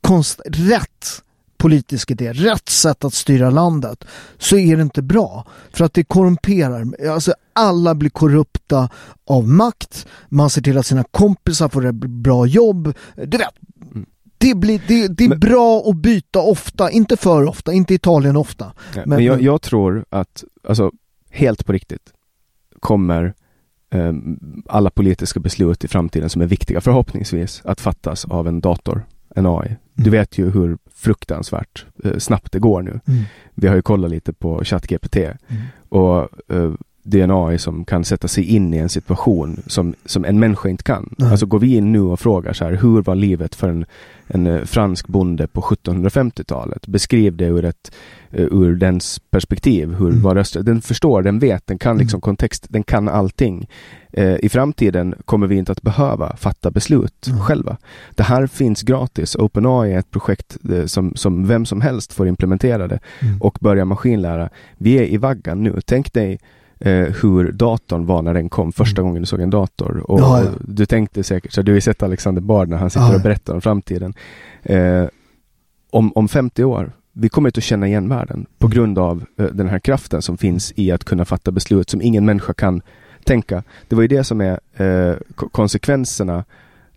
konst, rätt politisk idé, rätt sätt att styra landet, så är det inte bra. För att det korrumperar. Alltså alla blir korrupta av makt, man ser till att sina kompisar får ett bra jobb. Du vet, mm. det, blir, det, det är men, bra att byta ofta, inte för ofta, inte Italien ofta. Nej, men, men jag, jag, tror att, alltså helt på riktigt, kommer alla politiska beslut i framtiden som är viktiga förhoppningsvis att fattas av en dator, en AI. Du mm. vet ju hur fruktansvärt eh, snabbt det går nu. Mm. Vi har ju kollat lite på ChatGPT mm. och eh, AI som kan sätta sig in i en situation som, som en människa inte kan. Mm. Alltså går vi in nu och frågar så här, hur var livet för en, en eh, fransk bonde på 1750-talet? Beskriv det ur, ett, uh, ur dens perspektiv. Hur mm. var röst, den förstår, den vet, den kan liksom mm. kontext, den kan allting. Uh, I framtiden kommer vi inte att behöva fatta beslut mm. själva. Det här finns gratis. OpenAI är ett projekt uh, som, som vem som helst får implementera det mm. och börja maskinlära. Vi är i vaggan nu. Tänk dig eh, hur datorn var när den kom första mm. gången du såg en dator. Och ja, ja. Du tänkte säkert, så du har ju sett Alexander Bard när han sitter ja. och berättar om framtiden. Eh, om, om 50 år, vi kommer inte att känna igen världen på mm. grund av eh, den här kraften som finns i att kunna fatta beslut som ingen människa kan tänka. Det var ju det som är eh, konsekvenserna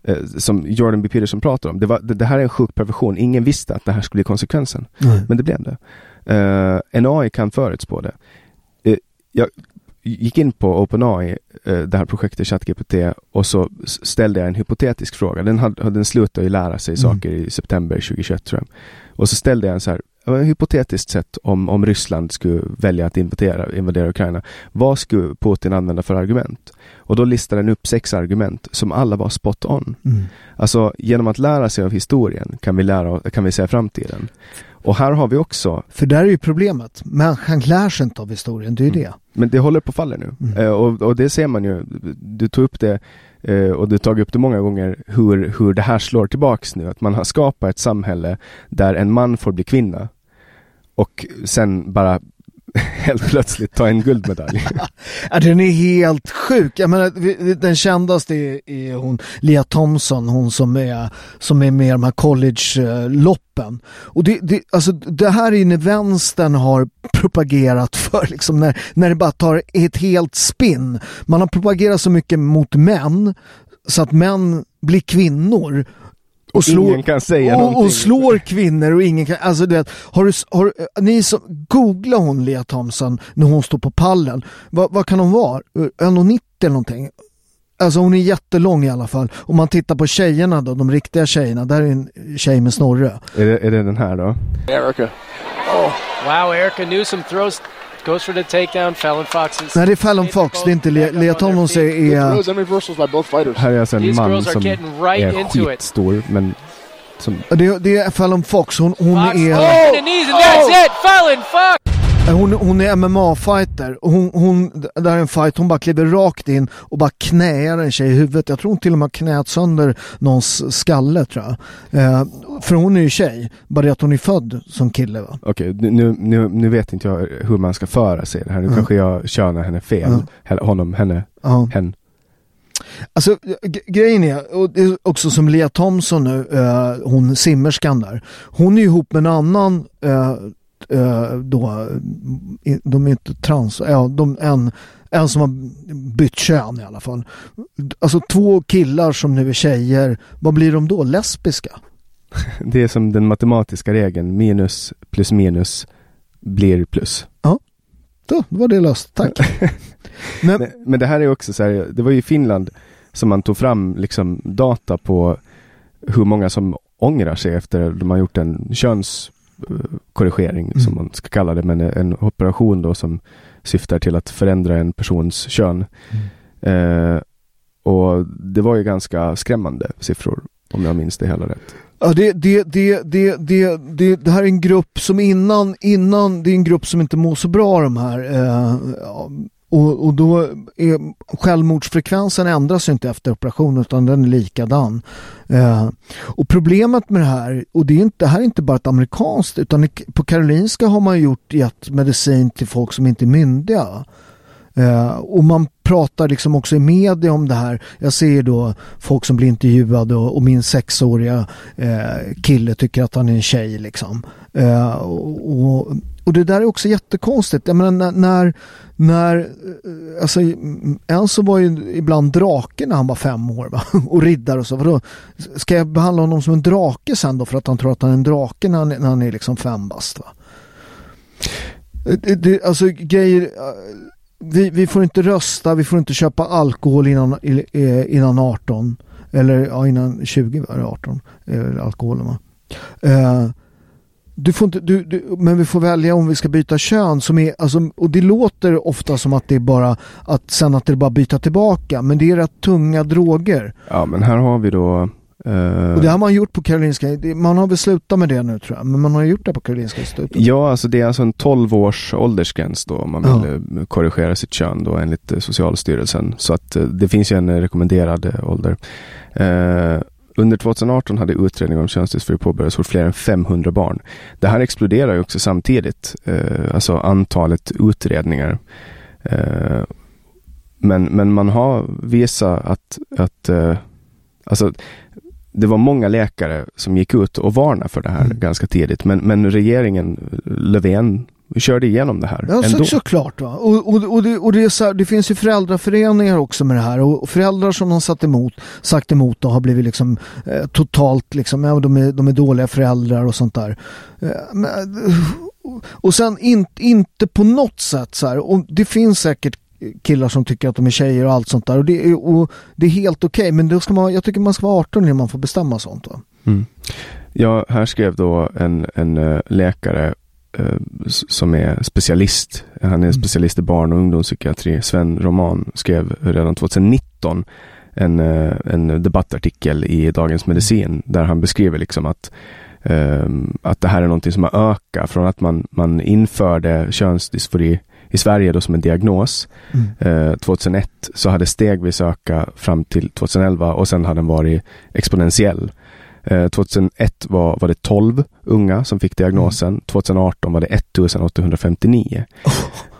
eh, som Jordan B. Peterson pratar om. Det, var, det, det, här är en sjuk perversion. Ingen visste att det här skulle bli konsekvensen. Mm. Men det blev det. Uh, en AI kan förutspå det. Jag gick in på OpenAI, eh, det här projektet ChatGPT och så ställde jag en hypotetisk fråga. Den, hade, den slutade ju lära sig mm. saker i september 2021 tror jag. Och så ställde jag en så här, hypotetiskt sett om, om Ryssland skulle välja att invadera, invadera Ukraina. Vad skulle Putin använda för argument? Och då listade den upp sex argument som alla var spot on. Mm. Alltså genom att lära sig av historien kan vi lära kan vi se framtiden. Och här har vi också... För där är ju problemet. Människan lär sig inte av historien, det är ju mm. det. Men det håller på att falla nu. Mm. Eh, och, och, det ser man ju. Du tog upp det eh, och du har tagit upp det många gånger hur, hur det här slår tillbaks nu. Att man har skapat ett samhälle där en man får bli kvinna och sen bara helt plötsligt ta en guldmedalj. ja, den är helt sjuk. Jag menar, den kändaste är, är hon Lia Thompson, hon som är, som är med i de här college-loppen. Och det, det, alltså, det här är när vänstern har propagerat för, liksom, när, när det bara tar ett helt spinn. Man har propagerat så mycket mot män så att män blir kvinnor. Och ingen kan säga och, någonting. och slår kvinnor och ingen kan, alltså du vet, har du, har, ni som, googla hon Lea Thompson när hon står på pallen. Vad, vad kan hon vara? 1,90 eller någonting? Alltså hon är jättelång i alla fall. Om man tittar på tjejerna då, de riktiga tjejerna, där är en tjej med snorre. Är det, är det den här då? Erica. Oh, wow. Erica Newsom throws, goes for the takedown. Fallon Fox is. Nej det är Fallon Fox, det är inte Lea, Lea Thompson är... Throws and reversals by both fighters. Här är alltså en man som right är skitstor men som... Det, det är Fallon Fox, hon, hon Fox. är... Oh, and that's it. Fallon Fox. Hon, hon är MMA-fighter. Hon, hon, där är en fight, hon bara kliver rakt in och bara knäar en tjej i huvudet. Jag tror hon till och med har knät sönder någons skalle tror jag. Eh, för hon är ju tjej, bara det att hon är född som kille va. Okej, nu, nu, nu vet inte jag hur man ska föra sig i det här. Nu Ja. kanske jag könar henne fel. Henne- Honom, henne, Ja. hen. Alltså grejen är, och det är också som Lea Thompson nu, eh, hon simmerskan där. Hon är ihop med en annan eh, eh, då, de är inte trans, ja, de, en, en som har bytt kön i alla fall. Alltså två killar som nu är tjejer, vad blir de då? Lesbiska? Det är som den matematiska regeln. Minus plus minus blir plus. Ja, då var det löst. Tack. Men, men det här är också så här, det var ju i Finland som man tog fram liksom data på hur många som ångrar sig efter de har gjort en könskorrigering Mm. som man ska kalla det, men en operation då som syftar till att förändra en persons kön. Mm. Eh, och det var ju ganska skrämmande siffror om jag minns det hela rätt. Ja, det, det, det, det, det, det, det här är en grupp som innan, innan, det är en grupp som inte mår så bra de här. Eh, och, och då är självmordsfrekvensen ändras inte efter operationen utan den är likadan. Eh, och problemet med det här, och det, är inte, det här är inte bara ett amerikanskt utan på Karolinska har man gjort gett medicin till folk som inte är myndiga. Eh, och man pratar liksom också i media om det här. Jag ser då folk som blir intervjuade och, och min sexåriga eh, kille tycker att han är en tjej liksom. Eh, och, och, och det där är också jättekonstigt. Jag menar när, när, när eh, alltså eh, en så var ju ibland drake när han var fem år va? och riddare och så. Vadå? Ska jag behandla honom som en drake sen då för att han tror att han är en drake när han, när han är liksom fem bast va? Eh, det, det, alltså grejer, vi, vi får inte rösta, vi får inte köpa alkohol innan, innan 18. Eller ja, innan 20 var det 18. Eh, alkoholen va. Eh, du får inte, du, du, men vi får välja om vi ska byta kön som är, alltså, och det låter ofta som att det är bara att sen att det är bara byta tillbaka men det är rätt tunga droger. Ja, men här har vi då eh, Och det har man gjort på Karolinska, man har väl slutat med det nu tror jag, men man har gjort det på Karolinska institutet. Ja, alltså det är alltså en 12 års åldersgräns då om man vill eh, korrigera sitt kön då enligt eh, Socialstyrelsen. Så att det finns ju en rekommenderad ålder. Eh, under 2018 hade utredning om könsdysfori påbörjats hos fler än 500 barn. Det här exploderar ju också samtidigt, eh, alltså antalet utredningar. Eh, men, men man har visat att, att eh, alltså, det var många läkare som gick ut och varnade för det här ganska tidigt. Men, men regeringen, Löfven, körde igenom det här Ja, så, såklart. Va? Och, och, och, det, och det, här, det finns ju föräldraföreningar också med det här och, föräldrar som har satt emot, sagt emot och har blivit liksom eh, totalt liksom, ja, de, är, de är dåliga föräldrar och sånt där. Eh, men, eh, och sen in, inte på något sätt så här, och det finns säkert killar som tycker att de är tjejer och allt sånt där och det är, och det är helt okej men då ska man, jag tycker man ska vara 18 när man får bestämma sånt. Va? Mm. Ja, här skrev då en, en eh, läkare som är specialist. Han är specialist i barn och ungdomspsykiatri. Sven Roman skrev redan 2019 en, eh, en debattartikel i Dagens Medicin där han beskriver liksom att ehm, att det här är någonting som har ökat från att man, man införde könsdysfori i Sverige då som en diagnos. Eh, 2001 så hade stegvis ökat fram till 2011 och sen har den varit exponentiell. Eh, 2001 var, var det 12 unga som fick diagnosen. 2018 var det 1859.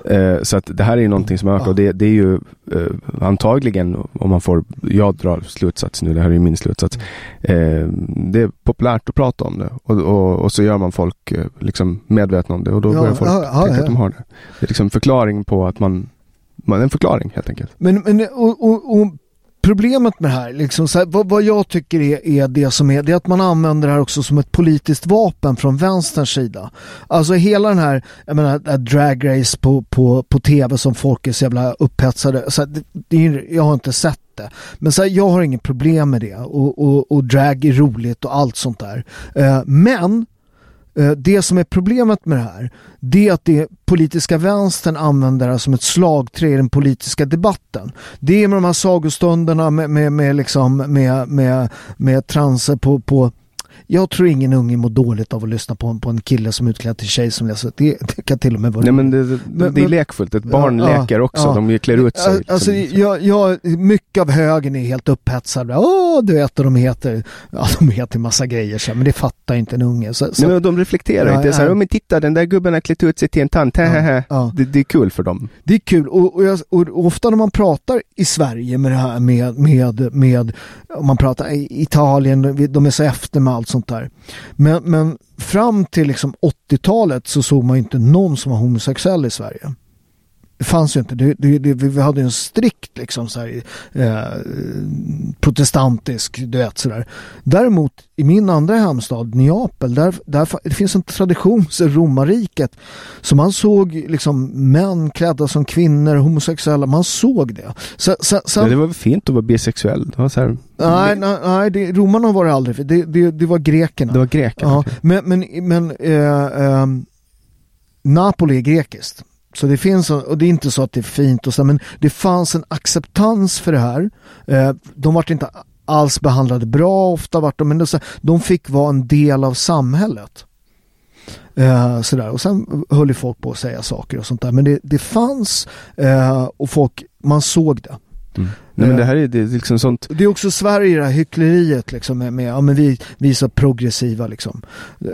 Eh, så att det här är ju någonting som ökar och det, det är ju eh, antagligen, om man får, jag drar slutsats nu, det här är ju min slutsats. Eh, det är populärt att prata om det och, och, och så gör man folk eh, liksom medvetna om det och då Ja, börjar folk ja, ja, tänka att de har det. Det är liksom förklaring på att man, man en förklaring helt enkelt. Men, men och, och, och problemet med det här, liksom, så här vad, vad jag tycker är, är det som är, det är att man använder det här också som ett politiskt vapen från vänsterns sida. Alltså hela den här, jag menar, dragrace drag race på, på, på tv som folk är så jävla upphetsade. Så här, det, det är, jag har inte sett det. Men så här, jag har inget problem med det och, och, och drag är roligt och allt sånt där. Eh, men Eh, det som är problemet med det här, det är att det politiska vänstern använder det som ett slagträ i den politiska debatten. Det är med de här sagostunderna med, med, med, liksom, med, med, med transer på, på jag tror ingen unge mår dåligt av att lyssna på, på en kille som utklädd till tjej som läser. Det, det kan till och med vara Nej men det, det, Men- det är lekfullt, ett barn Ja, leker ja, också, ja. de klär ut sig. Alltså, liksom. jag, jag, mycket av högern är helt upphetsade. Åh, du vet, och de heter, ja, de heter massa grejer, så, men det fattar inte en unge. Så, så, Nej, men de reflekterar Ja, inte. Så här, ja. "Åh, men titta den där gubben har klätt ut sig till en tant. Hehehe." Det, det är kul för dem. Det är kul och, och, jag, och ofta när man pratar i Sverige med det här med, med, med om man pratar i Italien, de är så efter med allt sånt där. Men, men fram till liksom 80-talet så såg man inte någon som var homosexuell i Sverige. Det fanns ju inte. Det, det, det, vi hade en strikt liksom så här, eh, protestantisk, du vet sådär. Däremot i min andra hemstad, Neapel, där, där det finns en tradition i romarriket. Så man såg liksom män klädda som kvinnor, homosexuella, man såg det. Så, så, Ja, det var väl fint att vara bisexuell. Det var så här, Nej, nej, nej det, romarna var det aldrig. Det, det, det var grekerna. Det var grekerna, Ja, men men, men eh, ehm, Napoli är grekiskt. Så det finns, och det är inte så att det är fint och så, men det fanns en acceptans för det här. Eh, de vart inte alls behandlade bra ofta, vart de, men de fick vara en del av samhället. Eh, sådär. Och sen höll ju folk på att säga saker och sånt där. Men det, det fanns eh, och folk, man såg det. Nej men det här är, det är liksom sånt. det är också Sverige det här hyckleriet liksom med, med ja men vi, vi är så progressiva liksom.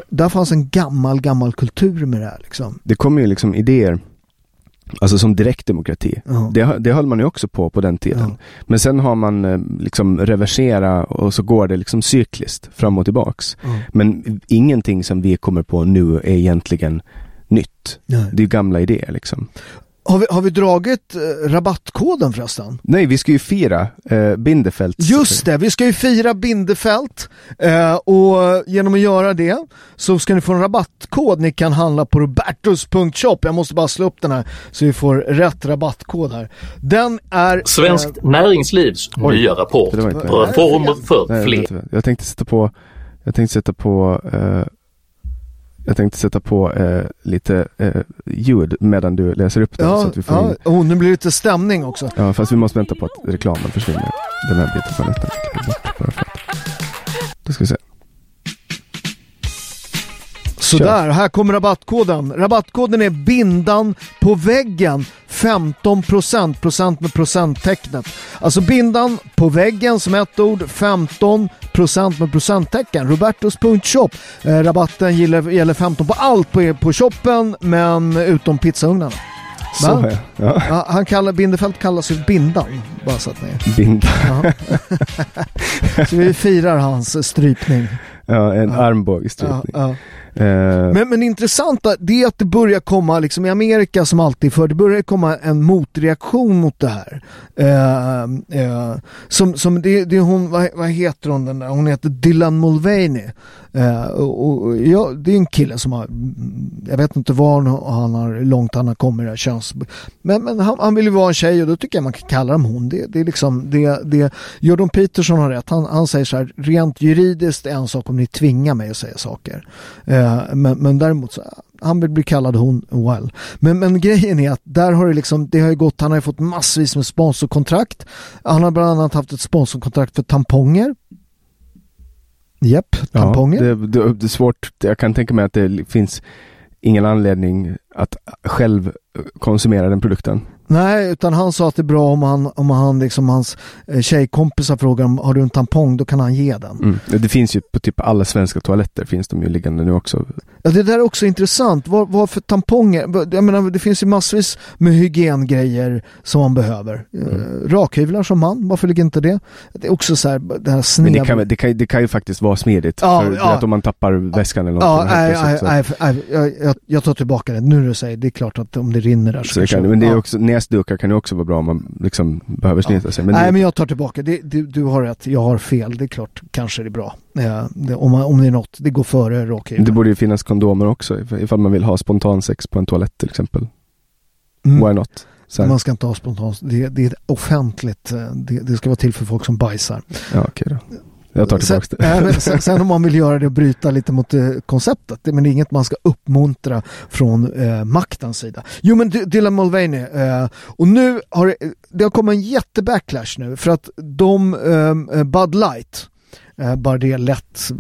Där fanns en gammal, gammal kultur med det här liksom. Det kommer ju liksom idéer, alltså som direktdemokrati. Ja. Det, det höll man ju också på på den tiden. Men sen har man eh, liksom reversera och så går det liksom cykliskt fram och tillbaks. Ja. Men ingenting som vi kommer på nu är egentligen nytt. Det är gamla idéer liksom. Har vi, har vi dragit eh, rabattkoden förresten? Nej, vi ska ju fira eh, Bindefelds Just det, vi ska ju fira Bindefält eh, och genom att göra det så ska ni få en rabattkod ni kan handla på robertus.shop. Jag måste bara slå upp den här så vi får rätt rabattkod här. Den är... Svenskt näringslivs nya rapport. Reformer för Nej, fler. vänta. Jag tänkte sätta på, jag tänkte sätta på, eh, jag tänkte sätta på eh, lite eh, ljud medan du läser upp den så Ja, att vi får ja in. oh, nu blir det lite stämning också. Ja, fast vi måste vänta på att reklamen försvinner. Den här biten får jag nästan klippa bort bara för att. Då ska vi se. Sådär, här kommer rabattkoden. Rabattkoden är bindan på väggen 15% procent med procenttecknet. Alltså bindan på väggen som ett ord 15% med procenttecken. Robertos.shop. Eh, rabatten gäller, gäller 15 på allt på, på shoppen men utom pizzaugnarna. Så ja. ja. Han kallar, Bindefält kallas ju Bindan. Bara så att ni... Binda. Ja. så vi firar hans strypning. Ja, en Ja. armbågsstrypning. Ja, Eh. Men, men det intressanta det är att det börjar komma, liksom i Amerika som alltid för det börjar komma en motreaktion mot det här. Eh, eh, som, som det, det hon, vad, vad heter hon den där? Hon heter Dylan Mulvaney. Eh, och, och, ja, det är en kille som har, jag vet inte var han, har, hur långt han har kommit i det här köns... Men, men han, han vill ju vara en tjej och då tycker jag man kan kalla dem hon. Det, det är liksom, det, det, Jordan Peterson har rätt. Han, han säger så här, rent juridiskt är en sak om ni tvingar mig att säga saker. Eh, men, men däremot så, han vill bli kallad hon, well. Men, men grejen är att där har det liksom, det har ju gått, han har ju fått massvis med sponsorkontrakt. Han har bland annat haft ett sponsorkontrakt för tamponger. Japp, tamponger. Ja, det, det, det är svårt. Jag kan tänka mig att det finns ingen anledning att själv konsumera den produkten. Nej, utan han sa att det är bra om han, om han liksom hans eh, tjejkompisar frågar om har du en tampong, då kan han ge den. Mm. Det finns ju på typ alla svenska toaletter finns de ju liggande nu också. Ja, det där är också intressant. Vad, vad för tamponger? Jag menar, det finns ju massvis med hygiengrejer som man behöver. Mm. Rakhyvlar som man, varför ligger inte det? Det är också så här, det här sned... Men det kan, det, kan, det kan ju faktiskt vara smidigt. Ja, för ja. att om man tappar väskan eller något. Ja, nej, nej, nej, jag, jag, jag tar tillbaka det. Nu du säger det är klart att om det rinner där så, så det kan, Men det är också, näsdukar kan ju också vara bra om man liksom behöver snyta sig. Men nej, det, men jag tar tillbaka. Det, du, du har rätt, jag har fel. Det är klart, kanske det är bra. Eh, det, om, man, om det är något, det går före rakhyvlar. det borde ju finnas kondomer också ifall man vill ha spontansex på en toalett till exempel. Mm. Why not? Man ska inte ha spontant, det, det är offentligt. eh, Det, det ska vara till för folk som bajsar. Ja, okej då. Jag tar tillbaka sen, men sen, sen om man vill göra det och bryta lite mot eh, konceptet, det, men det är inget man ska uppmuntra från eh, maktens sida. Jo men Dylan Mulvaney, eh, och nu har det, det har kommit en jättebacklash nu för att de, eh, Bud Light, eh, bara det lätt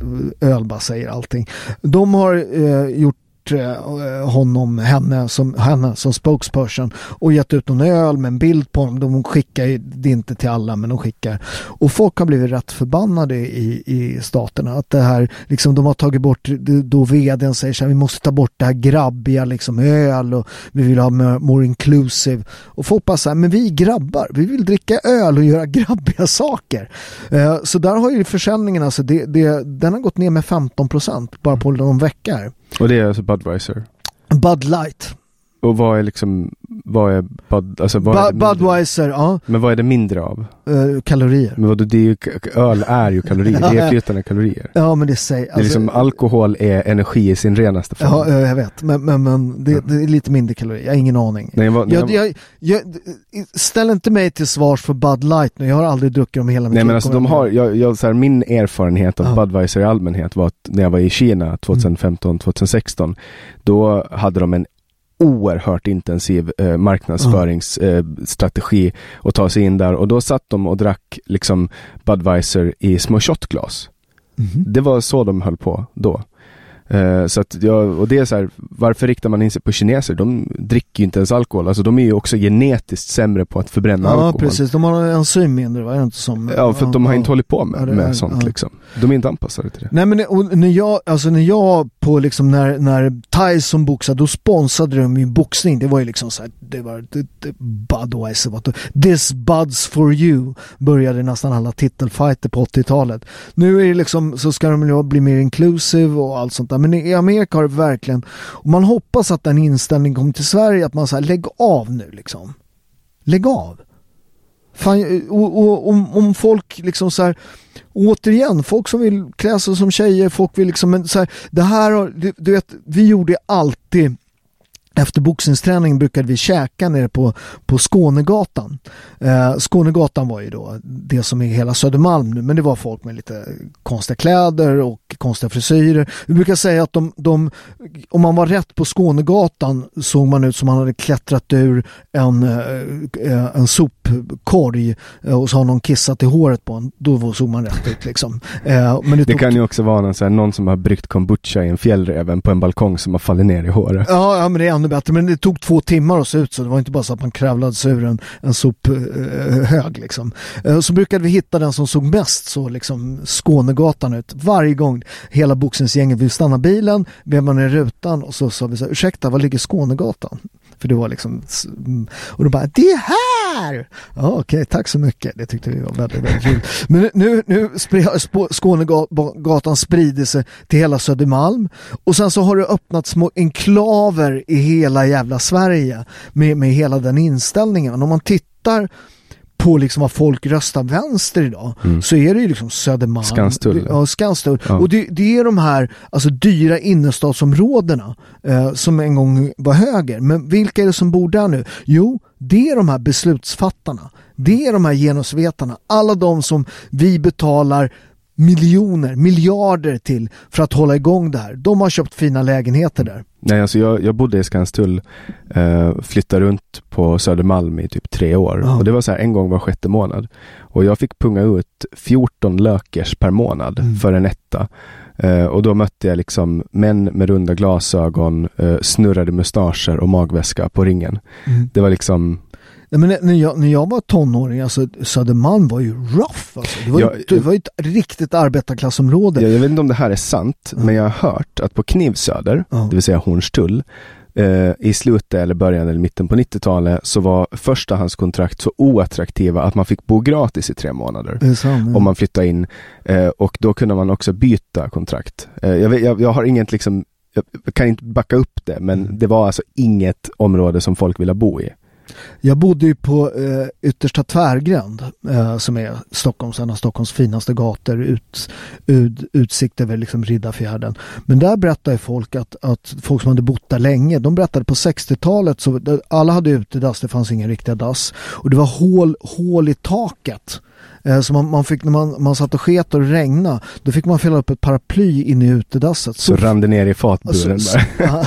öl bara säger allting, de har eh, gjort Eh, eh, honom, henne som, henne som spokesperson och gett ut någon öl med en bild på honom. De skickar det är inte till alla men de skickar. Och folk har blivit rätt förbannade i, i staterna. Att det här, liksom de har tagit bort, då vdn säger så här, vi måste ta bort det här grabbiga liksom öl och vi vill ha more, more inclusive. Och folk bara så här, men vi är grabbar, vi vill dricka öl och göra grabbiga saker. Eh, så där har ju försäljningen, alltså det, det, den har gått ner med 15 procent bara på någon vecka här. Och det är alltså Budweiser? Bud Light. Och vad är liksom, vad är Bud, alltså vad är? Budweiser, ja. Men vad är det mindre av? Eh, kalorier. Men vadå, det är ju, öl är ju kalorier, det är flytande kalorier. Ja men det säger, Det är liksom, alkohol är energi i sin renaste form. Ja, ja, jag vet. Men, men, men det, det är lite mindre kalorier. Jag har ingen aning. Nej, vad- jag, nej, jag, jag, ställ inte mig till svars för Bud Light nu. Jag har aldrig druckit dem hela mitt Nej liv. men alltså de har, jag, jag, så här, min erfarenhet av Ja. Budweiser i allmänhet var att när jag var i Kina 2015-2016 då hade de en oerhört intensiv eh, marknadsföringsstrategi att ta sig in där och då satt de och drack liksom Budweiser i små shotglas. Det var så de höll på då. Eh, så att jag, och det är så här, varför riktar man in sig på kineser? De dricker ju inte ens alkohol, alltså de är ju också genetiskt sämre på att förbränna Ja alkohol. precis, de har en enzym mindre va? Är det inte som, Ja, för att de har inte hållit på med, Ja, med sånt ja. liksom. De är inte anpassade till det. Nej men och när jag, alltså när jag på liksom när, när Tyson boxade, då sponsrade de ju boxning. Det var ju liksom så här, det var det, det, Budweiser, This Buds for you började nästan alla titelfighter på 80-talet. Nu är det liksom, så ska de ju bli mer inclusive och allt sånt där. Men i Amerika har det verkligen, och man hoppas att den inställningen kommer till Sverige, att man säger lägg av nu liksom. Lägg av. Fan, och, och, om, om folk liksom så här, återigen, folk som vill klä sig som tjejer, folk vill liksom, men så här, det här har, du, du vet, vi gjorde alltid efter boxningsträning brukade vi käka nere på, på Skånegatan. Eh, Skånegatan var ju då det som är hela Södermalm nu, men det var folk med lite konstiga kläder och konstiga frisyrer. Vi brukar säga att de, de, om man var rätt på Skånegatan såg man ut som man hade klättrat ur en, eh, eh, en sop sopkorg eh, och så har någon kissat i håret på en. Då såg man rätt ut liksom. Eh, men det, Det kan ju också vara någon, så här, någon som har bryggt kombucha i en fjällräven på en balkong som har fallit ner i håret. Ja, ja, men det är ännu bättre. Men det tog två timmar att se ut så. Det var inte bara så att man kravlade sig ur en, en sophög. Liksom. Eh, Så brukade vi hitta den som såg mest så liksom Skånegatan ut. Varje gång hela boxningsgänget vill stanna bilen, vevade ner rutan och så sa vi så här, ursäkta, var ligger Skånegatan? För det var liksom, mm, och då bara, det är här! Ja, okej, tack så mycket. Det tyckte vi var väldigt, väldigt kul. Men nu, nu, Skånegatan sprider sig till hela Södermalm och sen så har det öppnat små enklaver i hela jävla Sverige med, med hela den inställningen. Och om man tittar på liksom vad folk röstar vänster idag Mm. så är det ju liksom Södermalm. Skanstull. Ja, Skanstull. Ja. Och det, det är de här alltså, dyra innerstadsområdena eh, som en gång var höger. Men vilka är det som bor där nu? Jo, det är de här beslutsfattarna. Det är de här genusvetarna. Alla de som vi betalar miljoner, miljarder till för att hålla igång det här. De har köpt fina lägenheter där. Nej, alltså jag, jag bodde i Skanstull, eh, flyttade runt på Södermalm i typ tre år. Ja. Och det var så här en gång var sjätte månad. Och jag fick punga ut 14 lökers per månad Mm. för en etta. Eh, och då mötte jag liksom män med runda glasögon, eh, snurrade mustascher och magväska på ringen. Mm. Det var liksom Nej, men när, jag, när jag var tonåring, alltså Södermalm var ju rough. Alltså. Det, var Ja, ju, det var ju ett riktigt arbetarklassområde. Jag, jag vet inte om det här är sant, men jag har hört att på Knivsöder, det vill säga Hornstull, eh, i slutet eller början eller mitten på 90-talet så var förstahandskontrakt så oattraktiva att man fick bo gratis i tre månader. Sant, ja. Om man flyttade in eh, och då kunde man också byta kontrakt. Eh, jag, vet, jag, jag har inget liksom, jag kan inte backa upp det, men Mm. det var alltså inget område som folk ville bo i. Jag bodde ju på eh, yttersta Tvärgränd eh, som är Stockholms, en av Stockholms finaste gator, ut, ut, utsikt över liksom Riddarfjärden. Men där berättade folk att, att folk som hade bott där länge, de berättade på 60-talet så alla hade utedass, det fanns ingen riktiga dass och det var hål, hål i taket. Eh, Så man, man fick, när man, man satt och sket och det regnade, då fick man fylla upp ett paraply inne i utedasset. Så rann det ner i fatburen Alltså, bara.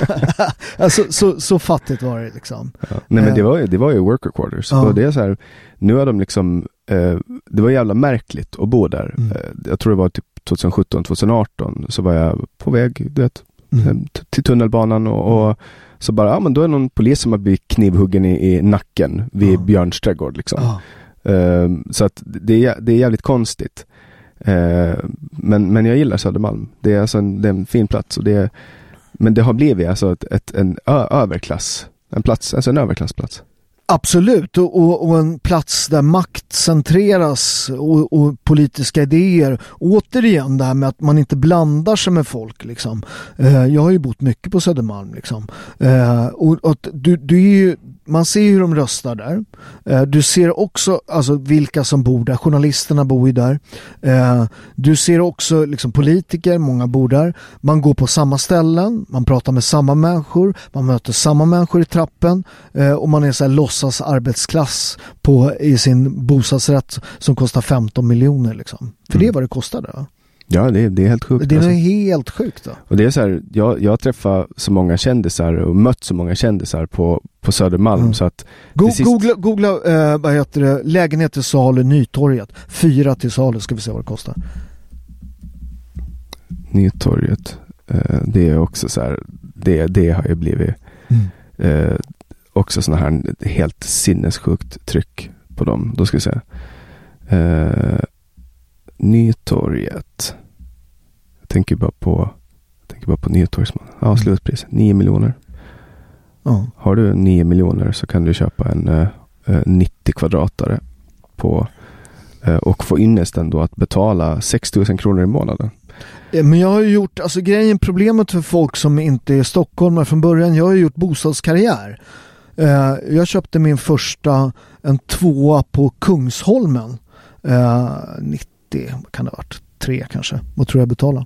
alltså, så, så fattigt var det liksom. Nej men det Eh, var ju, det var ju worker quarters. Ja. Och det är så här, nu har de liksom, eh, det var jävla märkligt att bo där. Mm. Eh, jag tror det var typ 2017, 2018 så var jag på väg, du vet, Mm. till tunnelbanan och, och så bara, ja men då är det någon polis som har blivit knivhuggen i, i nacken vid Björns trädgård liksom. Ja. Eh, så att det är, det är jävligt konstigt. Eh, men, men jag gillar Södermalm. Det är, alltså en, det är en fin plats och det är, men det har blivit alltså ett, ett, en ö, överklass, en plats, alltså en överklassplats. Absolut, och, och, och en plats där makt centreras och, och politiska idéer. Återigen det här med att man inte blandar sig med folk. Liksom. Eh, jag har ju bott mycket på Södermalm. Liksom. Eh, och, och att du, du är ju, man ser hur de röstar där. Eh, du ser också alltså, vilka som bor där. Journalisterna bor ju där. Eh, du ser också liksom, politiker, många bor där. Man går på samma ställen, man pratar med samma människor, man möter samma människor i trappen eh, och man är så här låtsas arbetsklass på, i sin bostadsrätt som kostar 15 miljoner. Liksom. För det är vad det kostar där. Ja, det, det är helt sjukt. Det är alltså. helt sjukt. Då. Och det är så här, jag, jag träffar så många kändisar och mött så många kändisar på, på Södermalm Mm. så att Go sist- Googla, googla eh, vad heter det, lägenhet till salu Nytorget. Fyra till salu ska vi se vad det kostar. Nytorget. Eh, det är också så här, det, det har ju blivit Mm. eh, också sådana här helt sinnessjukt tryck på dem. Då ska vi säga. Eh, Nytorget. Tänker bara på tänker bara på Nytorgsman. Ja, slutpris. 9 miljoner. Ja. Har du 9 miljoner så kan du köpa en eh, eh, 90 kvadratare på eh, och få ynnesten då att betala 6 000 kronor i månaden. Eh, Men jag har ju gjort, alltså grejen, problemet för folk som inte är stockholmare från början, jag har ju gjort bostadskarriär. Eh, jag köpte min första, en tvåa på Kungsholmen. Eh, 90, vad kan det ha varit? Tre kanske. Vad tror jag betalade?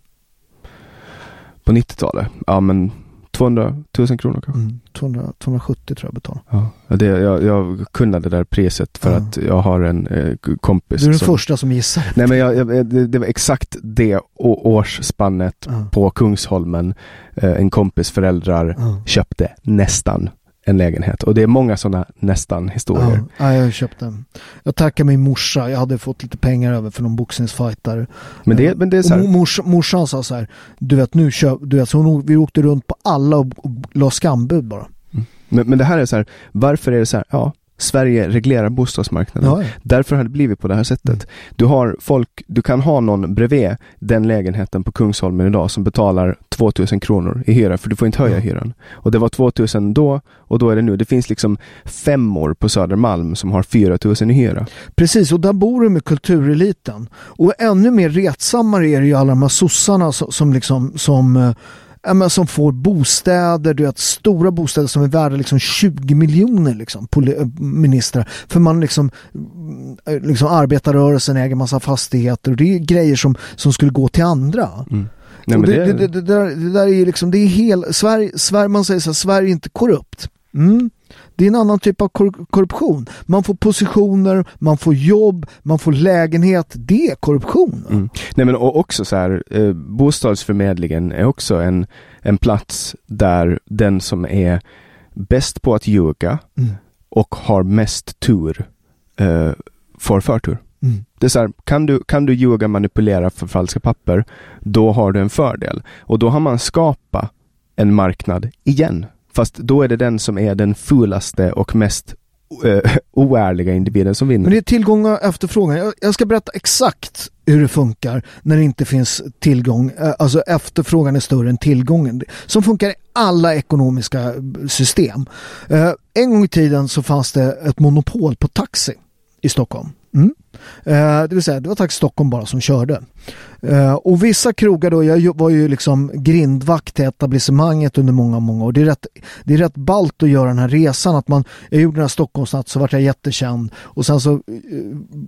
På 90-talet? Ja men 200 000 kronor kanske. Mm, 200, 270 tror jag betalade. Ja, det, jag, jag kunde det där priset för att jag har en eh, kompis. Du är den som, första som gissar. Nej men jag, jag, det, det var exakt det årsspannet Ja. på Kungsholmen. Eh, en kompis föräldrar köpte nästan en lägenhet. Och det är många sådana nästan historier. Ja, ja, jag köpte den. Jag tackar min morsa. Jag hade fått lite pengar över för någon boxningsfighter. Men det- men det är så här- mors, morsan sa så här, du vet nu köp, du vet, så hon, vi åkte runt på alla och, och la skambud bara. Men, men det här är så här, varför är det så här, ja, Sverige reglerar bostadsmarknaden. Ja, ja. Därför har det blivit på det här sättet. Du har folk, du kan ha någon bredvid den lägenheten på Kungsholmen idag som betalar 2000 kronor i hyra, för du får inte höja hyran. Och det var 2000 då, och då är det nu. Det finns liksom femmor på Södermalm som har 4000 i hyra. Precis, och där bor du med kultureliten. Och ännu mer retsammare är det ju alla de här sossarna som, som liksom som eh, ja, men som får bostäder, du vet stora bostäder som är värda liksom 20 miljoner liksom, äh, ministrar. För man liksom, mm, liksom arbetarrörelsen äger massa fastigheter och det är grejer som, som skulle gå till andra. Mm. Nej, det, det- det, det, där, det där är ju liksom, det är hel, Sverige, Sverige, man säger så här, Sverige är inte korrupt. Mm. Det är en annan typ av kor korruption. Man får positioner, man får jobb, man får lägenhet. Det är korruption. Mm. Nej men och också så här, eh, bostadsförmedlingen är också en, en plats där den som är bäst på att ljuga Mm. och har mest tur eh, får förtur. Mm. Det är så här, kan du, kan du ljuga, manipulera, förfalska papper, då har du en fördel. Och då har man skapat en marknad igen. Fast då är det den som är den fulaste och mest eh, oärliga individen som vinner. Men det är tillgång och efterfrågan. Jag, jag ska berätta exakt hur det funkar när det inte finns tillgång. Eh, alltså efterfrågan är större än tillgången. Som funkar i alla ekonomiska eh, system. En gång i tiden så fanns det ett monopol på taxi i Stockholm. Mm. Eh, det vill säga, det var tack Stockholm bara som körde. Eh, och vissa krogar då, jag var ju liksom grindvakt till etablissemanget under många, många år. Det är rätt, det är rätt ballt att göra den här resan. Att man, jag gjorde den här Stockholmsnatt så vart jag jättekänd och sen så eh,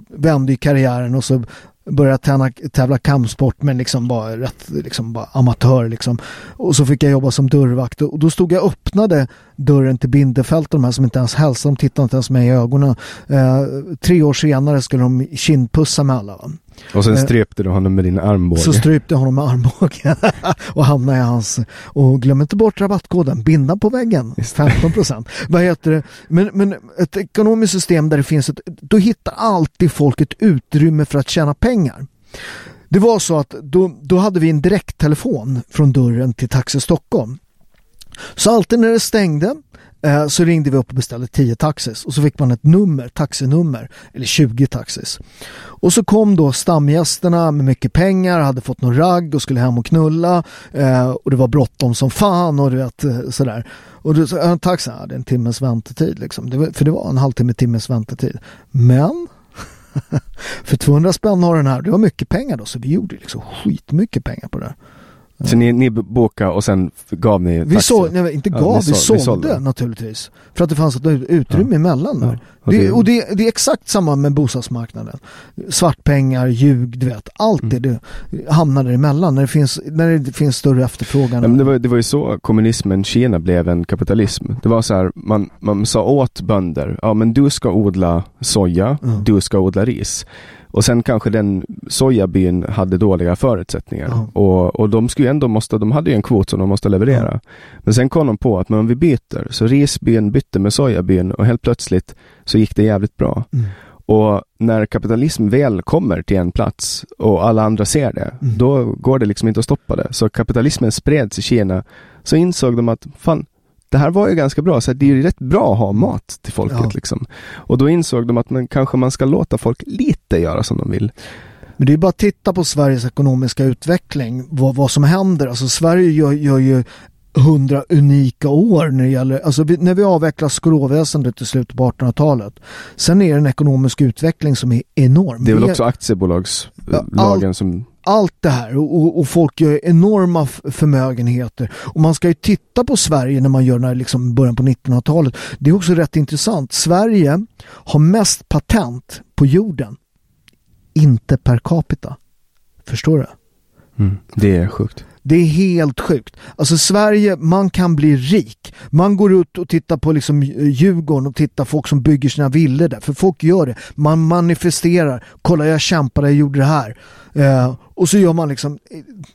vände ju karriären och så började träna, tävla, tävla kampsport men liksom bara rätt liksom bara amatör liksom. Och så fick jag jobba som dörrvakt och då stod jag och öppnade dörren till Bindefält de här som inte ens hälsade, de tittade inte ens mig i ögonen. Eh, tre år senare skulle de kindpussa med alla. Va? Och sen Eh, strypte du honom med din armbåge. Så strypte jag honom med armbågen och hamnade i hans. Och glöm inte bort rabattkoden, binda på väggen, 15 procent. Vad heter det? Men, men ett ekonomiskt system där det finns ett, då hittar alltid folk ett utrymme för att tjäna pengar. Det var så att då, då hade vi en direkttelefon från dörren till Taxi Stockholm. Så alltid när det stängde eh, så ringde vi upp och beställde 10 taxis och så fick man ett nummer, taxinummer, eller 20 taxis. Och så kom då stamgästerna med mycket pengar, hade fått någon ragg och skulle hem och knulla eh, och det var bråttom som fan och du vet eh, sådär. Och du sa, en taxi, ja, det är en timmes väntetid liksom. Det var, för det var en halvtimme, timmes väntetid. Men för 200 spänn har den här, det var mycket pengar då så vi gjorde liksom skitmycket pengar på det. Så ni, ni bokade och sen gav ni Vi taxi? sålde, nej, inte Ja, gav, ni vi sålde- sålde, ni sålde. naturligtvis. För att det fanns ett utrymme emellan där. och det, och det, det är exakt samma med bostadsmarknaden. Svartpengar, ljug, du vet. Allt Mm. det, det hamnar där emellan när det finns, när det finns större efterfrågan. Ja, men det, var, det var ju så kommunismen Kina blev en kapitalism. Det var så här, man, man sa åt bönder, ja men du ska odla soja, Mm. du ska odla ris. Och sen kanske den sojabyn hade dåliga förutsättningar. Ja. Och, och de skulle ändå måste, de hade ju en kvot som de måste leverera. Men sen kom de på att men om vi byter, så risbyn bytte med sojabyn och helt plötsligt så gick det jävligt bra. Mm. Och när kapitalism väl kommer till en plats och alla andra ser det, Mm. då går det liksom inte att stoppa det. Så kapitalismen spreds i Kina, så insåg de att fan, det här var ju ganska bra, så det är ju rätt bra att ha mat till folket Ja. liksom. Och då insåg de att man kanske man ska låta folk lite göra som de vill. Men det är bara att titta på Sveriges ekonomiska utveckling, vad, vad som händer. Alltså Sverige gör, gör ju hundra unika år när det gäller, alltså vi, när vi avvecklar skråväsendet i slutet på 1800-talet. Sen är det en ekonomisk utveckling som är enorm. Det är väl också aktiebolagslagen som allt det här och, och, och folk gör enorma förmögenheter. Och man ska ju titta på Sverige när man gör den här liksom början på 1900-talet. Det är också rätt intressant. Sverige har mest patent på jorden. Inte per capita. Förstår du? Mm, det är sjukt. Det är helt sjukt. Alltså Sverige, man kan bli rik. Man går ut och tittar på liksom Djurgården och tittar folk som bygger sina villor där. För folk gör det. Man manifesterar. Kolla jag kämpade, jag gjorde det här. Eh, och så gör man liksom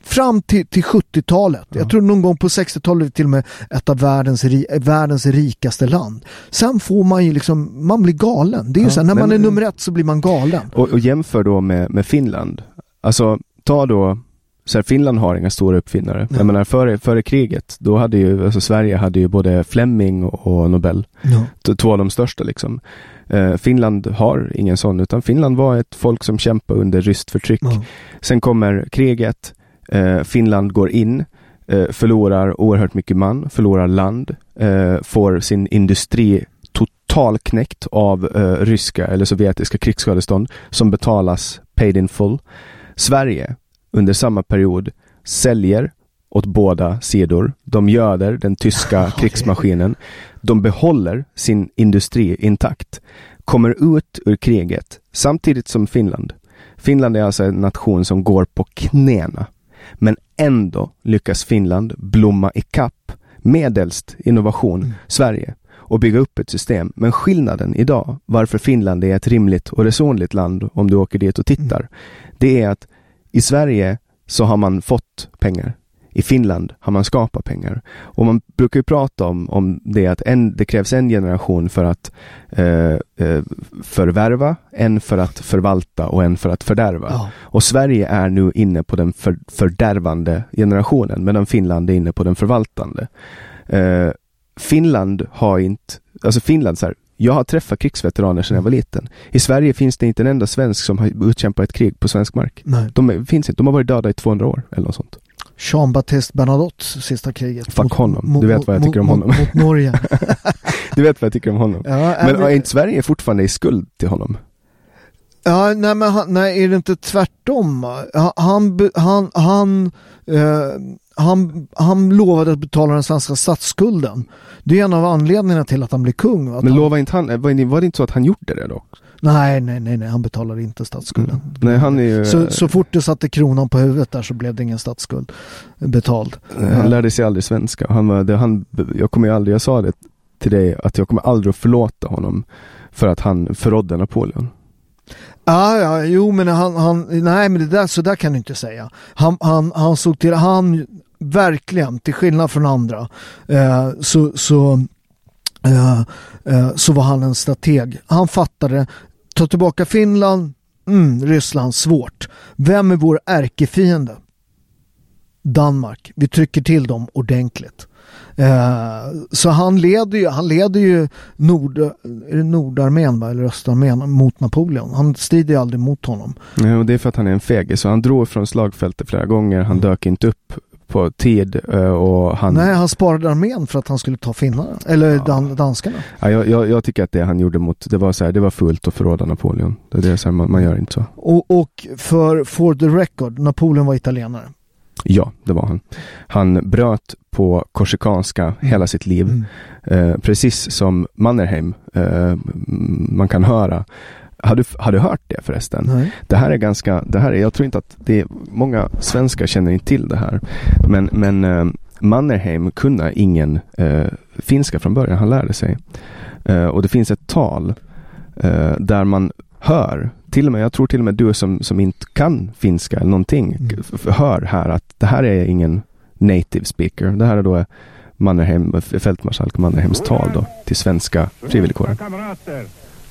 fram till, till 70-talet. Jag tror någon gång på 60-talet till och med ett av världens, världens rikaste land. Sen får man ju liksom, man blir galen. Det är ju Ja, så här, när men- man är nummer ett så blir man galen. Och, och jämför då med, med Finland. Alltså, ta då, så här, Finland har inga stora uppfinnare. Jag menar, före, före kriget, då hade ju, alltså Sverige hade ju både Fleming och, Nobel. Ja. Två av de största liksom. Eh, Finland har ingen sån, utan Finland var ett folk som kämpade under ryskt förtryck. Ja. Sen kommer kriget, eh, Finland går in, eh, förlorar oerhört mycket man, förlorar land, eh, får sin industri totalknäckt av eh, ryska eller sovjetiska krigsskadestånd som betalas paid in full. Sverige under samma period säljer åt båda sidor. De göder den tyska krigsmaskinen. De behåller sin industri intakt. Kommer ut ur kriget samtidigt som Finland. Finland är alltså en nation som går på knäna. Men ändå lyckas Finland blomma ikapp medelst innovation Sverige. och bygga upp ett system. Men skillnaden idag, varför Finland är ett rimligt och resonligt land om du åker dit och tittar, det är att i Sverige så har man fått pengar. I Finland har man skapat pengar. Och man brukar ju prata om, om det att en, det krävs en generation för att eh, eh, förvärva, en för att förvalta och en för att fördärva. Ja. Och Sverige är nu inne på den för, fördärvande generationen medan Finland är inne på den förvaltande. Eh, Finland har inte, alltså Finland så här, jag har träffat krigsveteraner sedan jag var liten. I Sverige finns det inte en enda svensk som har utkämpat ett krig på svensk mark. Nej. De finns inte, de har varit döda i 200 år eller något sånt. Jean-Baptiste Bernadottes sista kriget. Fuck honom. Du vet vad jag tycker om honom. Mot Norge. Du vet vad jag tycker om honom. Ja, men men- är inte Sverige fortfarande i skuld till honom? Ja, nej men han, nej, är det inte tvärtom? Han, han, han, han, eh, han, han lovade att betala den svenska statsskulden. Det är en av anledningarna till att han blir kung. va? Men lovade inte han, var det, var det inte så att han gjorde det då? nej, nej, nej, nej, han betalar inte statsskulden. Nej, han är ju... Så, så fort du satte kronan på huvudet där så blev det ingen statsskuld betald. Han lärde sig aldrig svenska. Han var, det, han, jag kommer aldrig, jag sa det till dig, att jag kommer aldrig att förlåta honom för att han förrådde Napoleon. Ja, ja, jo men han, han nej men det där, så där kan du inte säga. Han, han, han såg till, han verkligen, till skillnad från andra, eh, så, så, eh, eh, så var han en strateg. Han fattade, ta tillbaka Finland, mm, Ryssland, svårt. Vem är vår ärkefiende? Danmark. Vi trycker till dem ordentligt. Eh, så han leder ju, han leder ju Nord, Nordarmén va? eller Östarmén mot Napoleon. Han strider ju aldrig mot honom. Nej, och det är för att han är en fegis. Så han drog från slagfältet flera gånger. Han dök inte upp på tid eh, och han... Nej, han sparade armén för att han skulle ta finnarna, eller dan, danskarna. Ja, jag, jag, jag tycker att det han gjorde mot, det var så här, det var fullt att förråda Napoleon. Det är så här, man, man gör inte så. Och, och för for the record, Napoleon var italienare. Ja, det var han. Han bröt på korsikanska hela sitt liv. Eh, precis som Mannerheim, eh, man kan höra. Har du, har du hört det förresten? Nej. Det här är ganska, det här är, jag tror inte att det är, många svenskar känner inte till det här. Men, men eh, Mannerheim kunde ingen eh, finska från början, han lärde sig. Eh, och det finns ett tal eh, där man hör, till och med, jag tror till och med du som, som inte kan finska eller någonting, f- hör här att det här är ingen native speaker. Det här är då Mannerheim, fältmarskalk Mannerheims tal då till svenska frivilligkåren.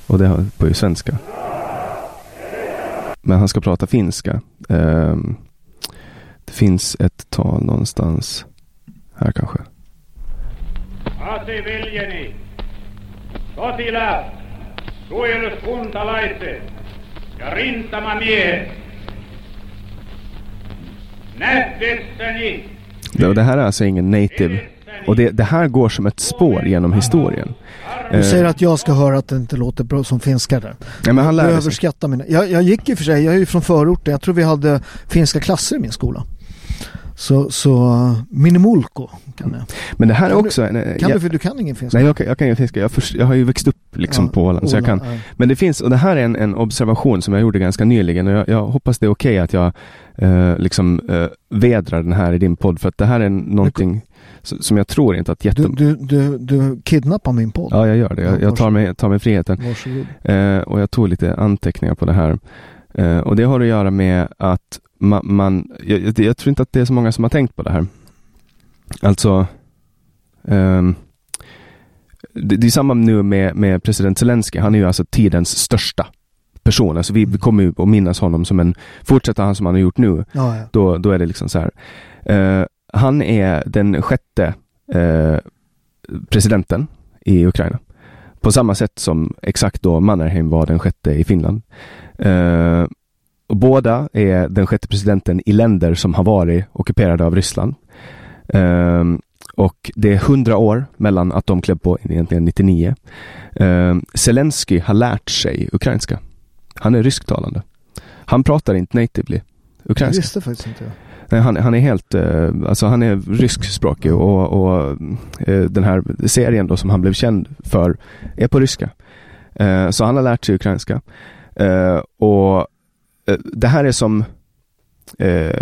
Och det har på ju svenska. Men han ska prata finska. Ehm, det finns ett tal någonstans här kanske. Aseveljeni, sotilaat, suojeluskuntalaiset ja rintamamiehet. Nähdessäni Det, här är alltså ingen native. Och det, det här går som ett spår genom historien. Du säger Eh, att jag ska höra att det inte låter bra som finska där. Nej, men han lärde sig. mina... Jag, jag gick i och för sig, jag är ju från förorten. Jag tror vi hade finska klasser i min skola. Så, så uh, minimulko kan jag. Men det här är Kan också... Du, en, eh, kan ja- du, för du kan ingen finska? Nej, jag kan, jag kan ju finska. Jag, förs- jag har ju växt upp liksom Ja, på Åland, så jag kan. ja. Men det finns, och det här är en, en observation som jag gjorde ganska nyligen och jag, jag hoppas det är okej att jag eh, liksom eh, vedrar den här i din podd för att det här är någonting s- som jag tror inte att Du, jättem... du, du, du kidnappar min podd. Ja, jag gör det. Jag, jag tar, mig, tar mig friheten. Eh, och jag tog lite anteckningar på det här. Eh, och det har att göra med att ma, man, jag, jag, tror inte att det är så många som har tänkt på det här. Alltså, ehm, det, det är samma nu med, med president Zelensky. Han är ju alltså tidens största person. Alltså vi, vi kommer ju att minnas honom som en, fortsätter han som han har gjort nu, Ja, ja. Då, då är det liksom så här. Eh, han är den sjätte eh, presidenten i Ukraina. På samma sätt som exakt då Mannerheim var den sjätte i Finland. Eh, och båda är den sjätte presidenten i länder som har varit ockuperade av Ryssland. Eh, och det är hundra år mellan att de klev på egentligen 99. Eh, Zelensky har lärt sig ukrainska. Han är rysktalande. Han pratar inte natively Jag ukrainska. visste faktiskt inte. Nej, han, han är helt, eh, alltså han är ryskspråkig och, och eh, den här serien då som han blev känd för är på ryska. Eh, så han har lärt sig ukrainska. Och det här är som, eh,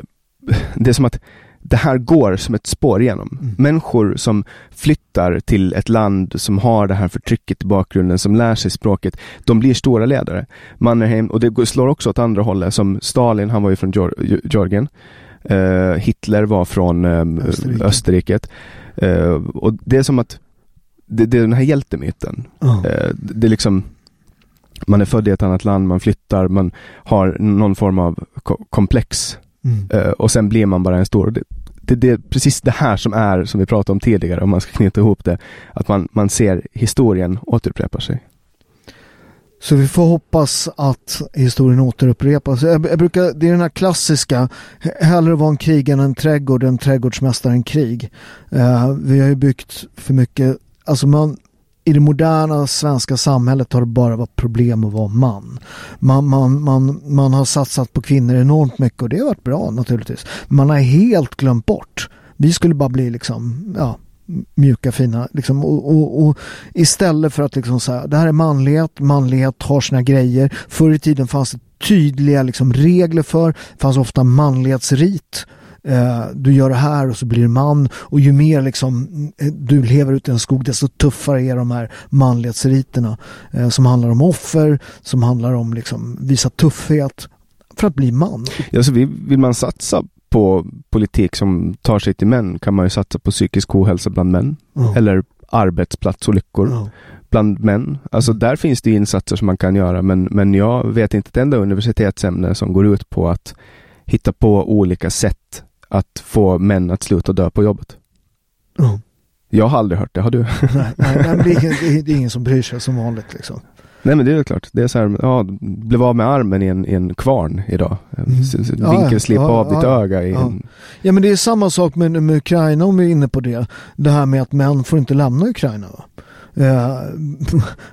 det är som att det här går som ett spår igenom. Mm. Människor som flyttar till ett land som har det här förtrycket i bakgrunden, som lär sig språket, de blir stora ledare. Mannerheim, och det slår också åt andra hållet, som Stalin, han var ju från Geor- Georgien. Eh, Hitler var från eh, Österrike. Österriket. Eh, och det är som att det, det är den här hjältemyten. Ja. Eh, det är liksom man är född i ett annat land, man flyttar, man har någon form av ko- komplex Mm. Eh, och sen blir man bara en stor. Det, det, det är precis det här som är, som vi pratade om tidigare, om man ska knyta ihop det, att man, man ser historien återupprepa sig. Så vi får hoppas att historien återupprepas. Jag, jag brukar, det är den här klassiska, he- hellre vara en krig än en trädgård, en trädgårdsmästare än krig. Eh, vi har ju byggt för mycket, alltså man, i det moderna svenska samhället har det bara varit problem att vara man. Man, man, man, man har satsat på kvinnor enormt mycket och det har varit bra naturligtvis. Man har helt glömt bort. Vi skulle bara bli liksom, ja, mjuka fina liksom, och, och, och istället för att liksom säga det här är manlighet, manlighet har sina grejer. Förr i tiden fanns det tydliga liksom, regler för, det fanns ofta manlighetsrit. Eh, du gör det här och så blir du man och ju mer liksom, eh, du lever ute i en skog desto tuffare är de här manlighetsriterna eh, som handlar om offer, som handlar om liksom, visa tuffhet för att bli man. Ja, så vill, vill man satsa på politik som tar sig till män kan man ju satsa på psykisk ohälsa bland män. Ja. Eller arbetsplatsolyckor Ja. bland män. Alltså där finns det insatser som man kan göra men, men jag vet inte ett enda universitetsämne som går ut på att hitta på olika sätt att få män att sluta dö på jobbet. Ja. Jag har aldrig hört det, har du? Nej, nej, det, är, ingen- det, är, ingen som bryr sig som vanligt liksom. Nej men det är ju klart. Det är så här, ja, blev av med armen i en, i en kvarn idag. Mm. Ja, Vinkelslipa ja, av ditt ja, öga i ja. en... Ja men det är samma sak med, med Ukraina om vi är inne på det. Det här med att män får inte lämna Ukraina. Va?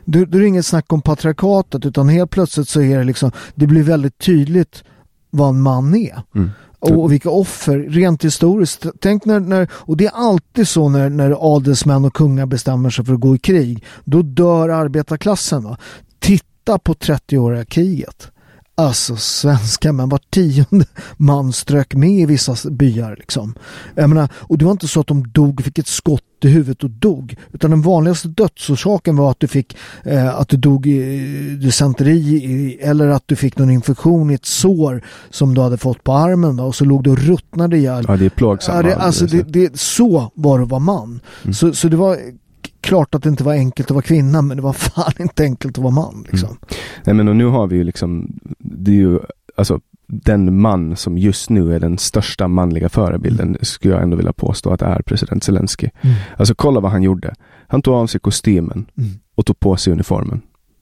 Då, då är inget snack om patriarkatet utan helt plötsligt så är det liksom, det blir väldigt tydligt vad en man är. Mm. Och, och vilka offer, rent historiskt. Tänk när, när och det är alltid så när, när adelsmän och kungar bestämmer sig för att gå i krig. Då dör arbetarklassen. Va? Titta på 30-åriga kriget. Alltså svenska men var tionde man strök med i vissa byar. Liksom. Jag menar, och det var inte så att de dog, fick ett skott i huvudet och dog. Utan den vanligaste dödsorsaken var att du fick eh, att du dog i dysenteri eller att du fick någon infektion i ett sår som du hade fått på armen då, och så låg du och ruttnade ihjäl. Ja, det är det, alltså det det, så var det att vara man. Mm. Så, så det var klart att det inte var enkelt att vara kvinna men det var fan inte enkelt att vara man. Liksom. Nej men och nu har vi ju liksom, det är ju, alltså den man som just nu är den största manliga förebilden skulle jag ändå vilja påstå att är president Zelensky. Mm. Alltså kolla vad han gjorde. Han tog av sig kostymen Mm. och tog på sig uniformen.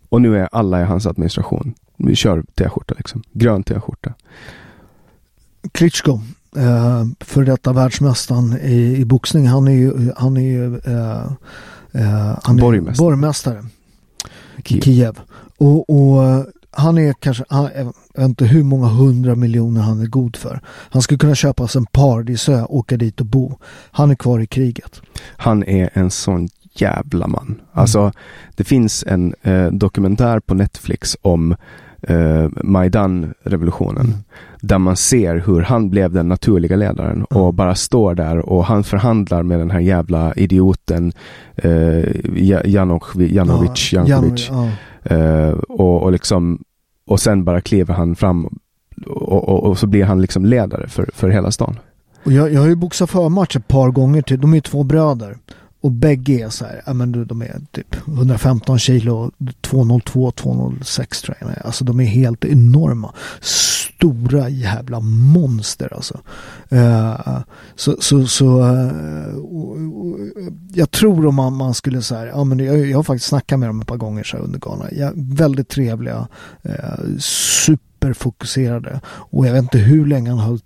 Och nu är alla i hans administration. Vi kör t-skjorta liksom. Grön t-skjorta. Klitschko, eh, för detta världsmästaren i, i boxning, han är ju, han är ju eh, eh, han är Borgmästare. borgmästare Kiev. Kiev. Och, och eh, han är kanske, han, jag vet inte hur många hundra miljoner han är god för. Han skulle kunna köpa sig en paradisö, åka dit och bo. Han är kvar i kriget. Han är en sån jävla man. Alltså, det finns en eh, dokumentär på Netflix om eh, Majdan-revolutionen. Där man ser hur han blev den naturliga ledaren och bara står där och han förhandlar med den här jävla idioten eh, Ja- Janok- Janovic. Ja, Jankovic. Jan- Eh, och, och liksom och sen bara kliver han fram och, och, och så blir han liksom ledare för, för hela stan. Och jag, jag har ju boxat förmatch ett par gånger till. De är ju två bröder. Och bägge är så här, ja men du, de är typ 115 kilo, 202, 206 tror jag. Alltså de är helt enorma. Stora jävla monster alltså. Uh, så så, så uh, uh, jag tror om man, man skulle säga, ja men jag, jag har faktiskt snackat med dem ett par gånger så här under galan, Ja, väldigt trevliga, eh, super superfokuserade. Och jag vet inte hur länge han höll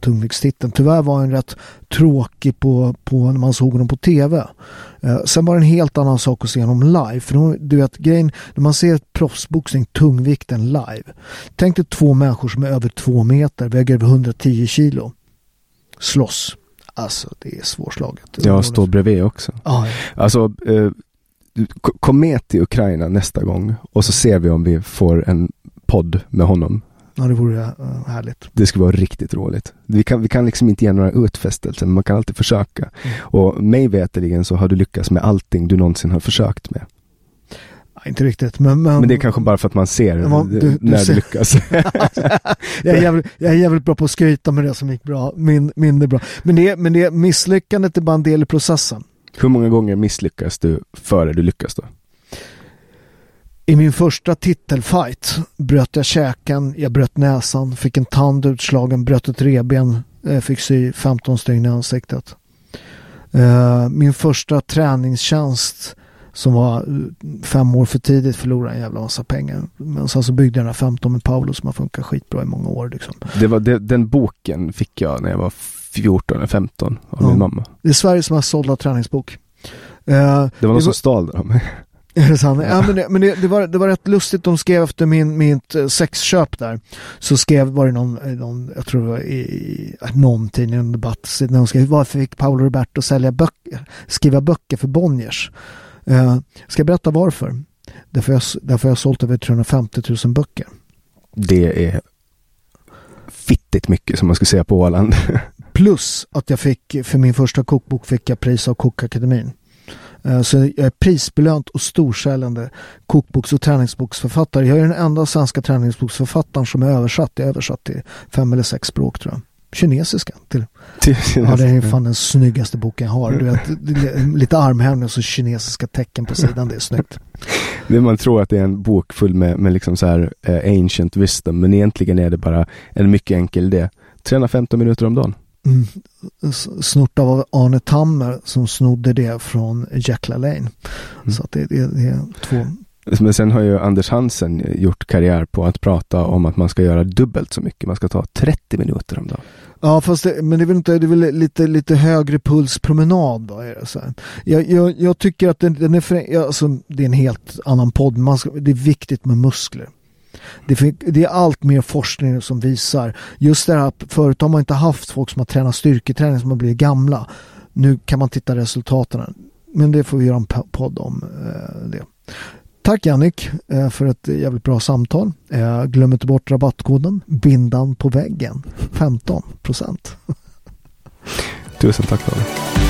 tungviktstiteln. Tyvärr var han rätt tråkig på, på när man såg honom på tv. Eh, sen var det en helt annan sak att se honom live. För då, du vet grejen, när man ser proffsboxning, tungvikten live. Tänk dig två människor som är över två meter, väger över 110 kilo. Slåss. Alltså det är svårslaget. Jag står bredvid också. Ja, Alltså, eh, kom med till Ukraina nästa gång och så ser vi om vi får en podd med honom. Ja, det vore uh, härligt. Det skulle vara riktigt roligt. Vi kan, vi kan liksom inte ge några utfästelser, men man kan alltid försöka. Mm. Och mig veterligen så har du lyckats med allting du någonsin har försökt med. Ja, inte riktigt, men, men... Men det är kanske bara för att man ser man, du, du när ser... du lyckas. jag, är jävligt, jag är jävligt bra på att skryta med det som gick bra, min, mindre bra. Men det, men det misslyckandet är bara en del i processen. Hur många gånger misslyckas du före du lyckas då? I min första titelfight bröt jag käken, jag bröt näsan, fick en tand utslagen, bröt ett reben, eh, fick sy 15 stygn i ansiktet. Eh, min första träningstjänst som var eh, fem år för tidigt förlorade en jävla massa pengar. Men sen så byggde jag den här 15 med Paolo som har funkat skitbra i många år. Liksom. Det var det, den boken fick jag när jag var 14 eller 15 av ja. min mamma. Det är Sveriges mest sålda träningsbok. Det var någon det som stal den av mig. Är det sant? Ja, men, det, men det, det, var, det var rätt lustigt, de skrev efter min, mitt eh, sexköp där, så skrev, var det någon, eh, någon jag tror det var i, någon tidning, en debatt, när de skrev varför fick Paolo Roberto sälja böcker, skriva böcker för Bonniers? Uh, ska jag berätta varför? Därför jag, därför jag har sålt över 350 000 böcker. Det är fittigt mycket som man skulle säga på Åland. Plus att jag fick, för min första kokbok fick jag pris av Kokakademin. Eh, så jag är prisbelönt och storsäljande kokboks och träningsboksförfattare. Jag är den enda svenska träningsboksförfattaren som är översatt. Jag är översatt till fem eller sex språk tror jag. Kinesiska till. till ja, det är fan den snyggaste boken jag har. Du vet, lite armhävning och så kinesiska tecken på sidan. Det är snyggt. Det man tror att det är en bok full med, med liksom så här uh, ancient wisdom, men egentligen är det bara en mycket enkel idé. 315 minuter om dagen. Mm, snort av Arne Tammer som snodde det från Jack LaLanne. Mm. Så att det, det, det, är två. Men sen har ju Anders Hansen gjort karriär på att prata om att man ska göra dubbelt så mycket. Man ska ta 30 minuter om dagen. Ja, fast det, men det är väl, inte, det är väl lite, lite högre pulspromenad då? Är det, så jag, jag, jag, tycker att den, den är, för, alltså, det är en helt annan podd. Man ska, det är viktigt med muskler. Det, det är allt mer forskning som visar just det här att förut har man inte haft folk som har tränat styrketräning som har blivit gamla. Nu kan man titta resultaten. Men det får vi göra en podd om eh, det. Tack Jannik eh, för ett jävligt bra samtal. Eh, glöm inte bort rabattkoden bindan på väggen 15 procent. Tusen tack David.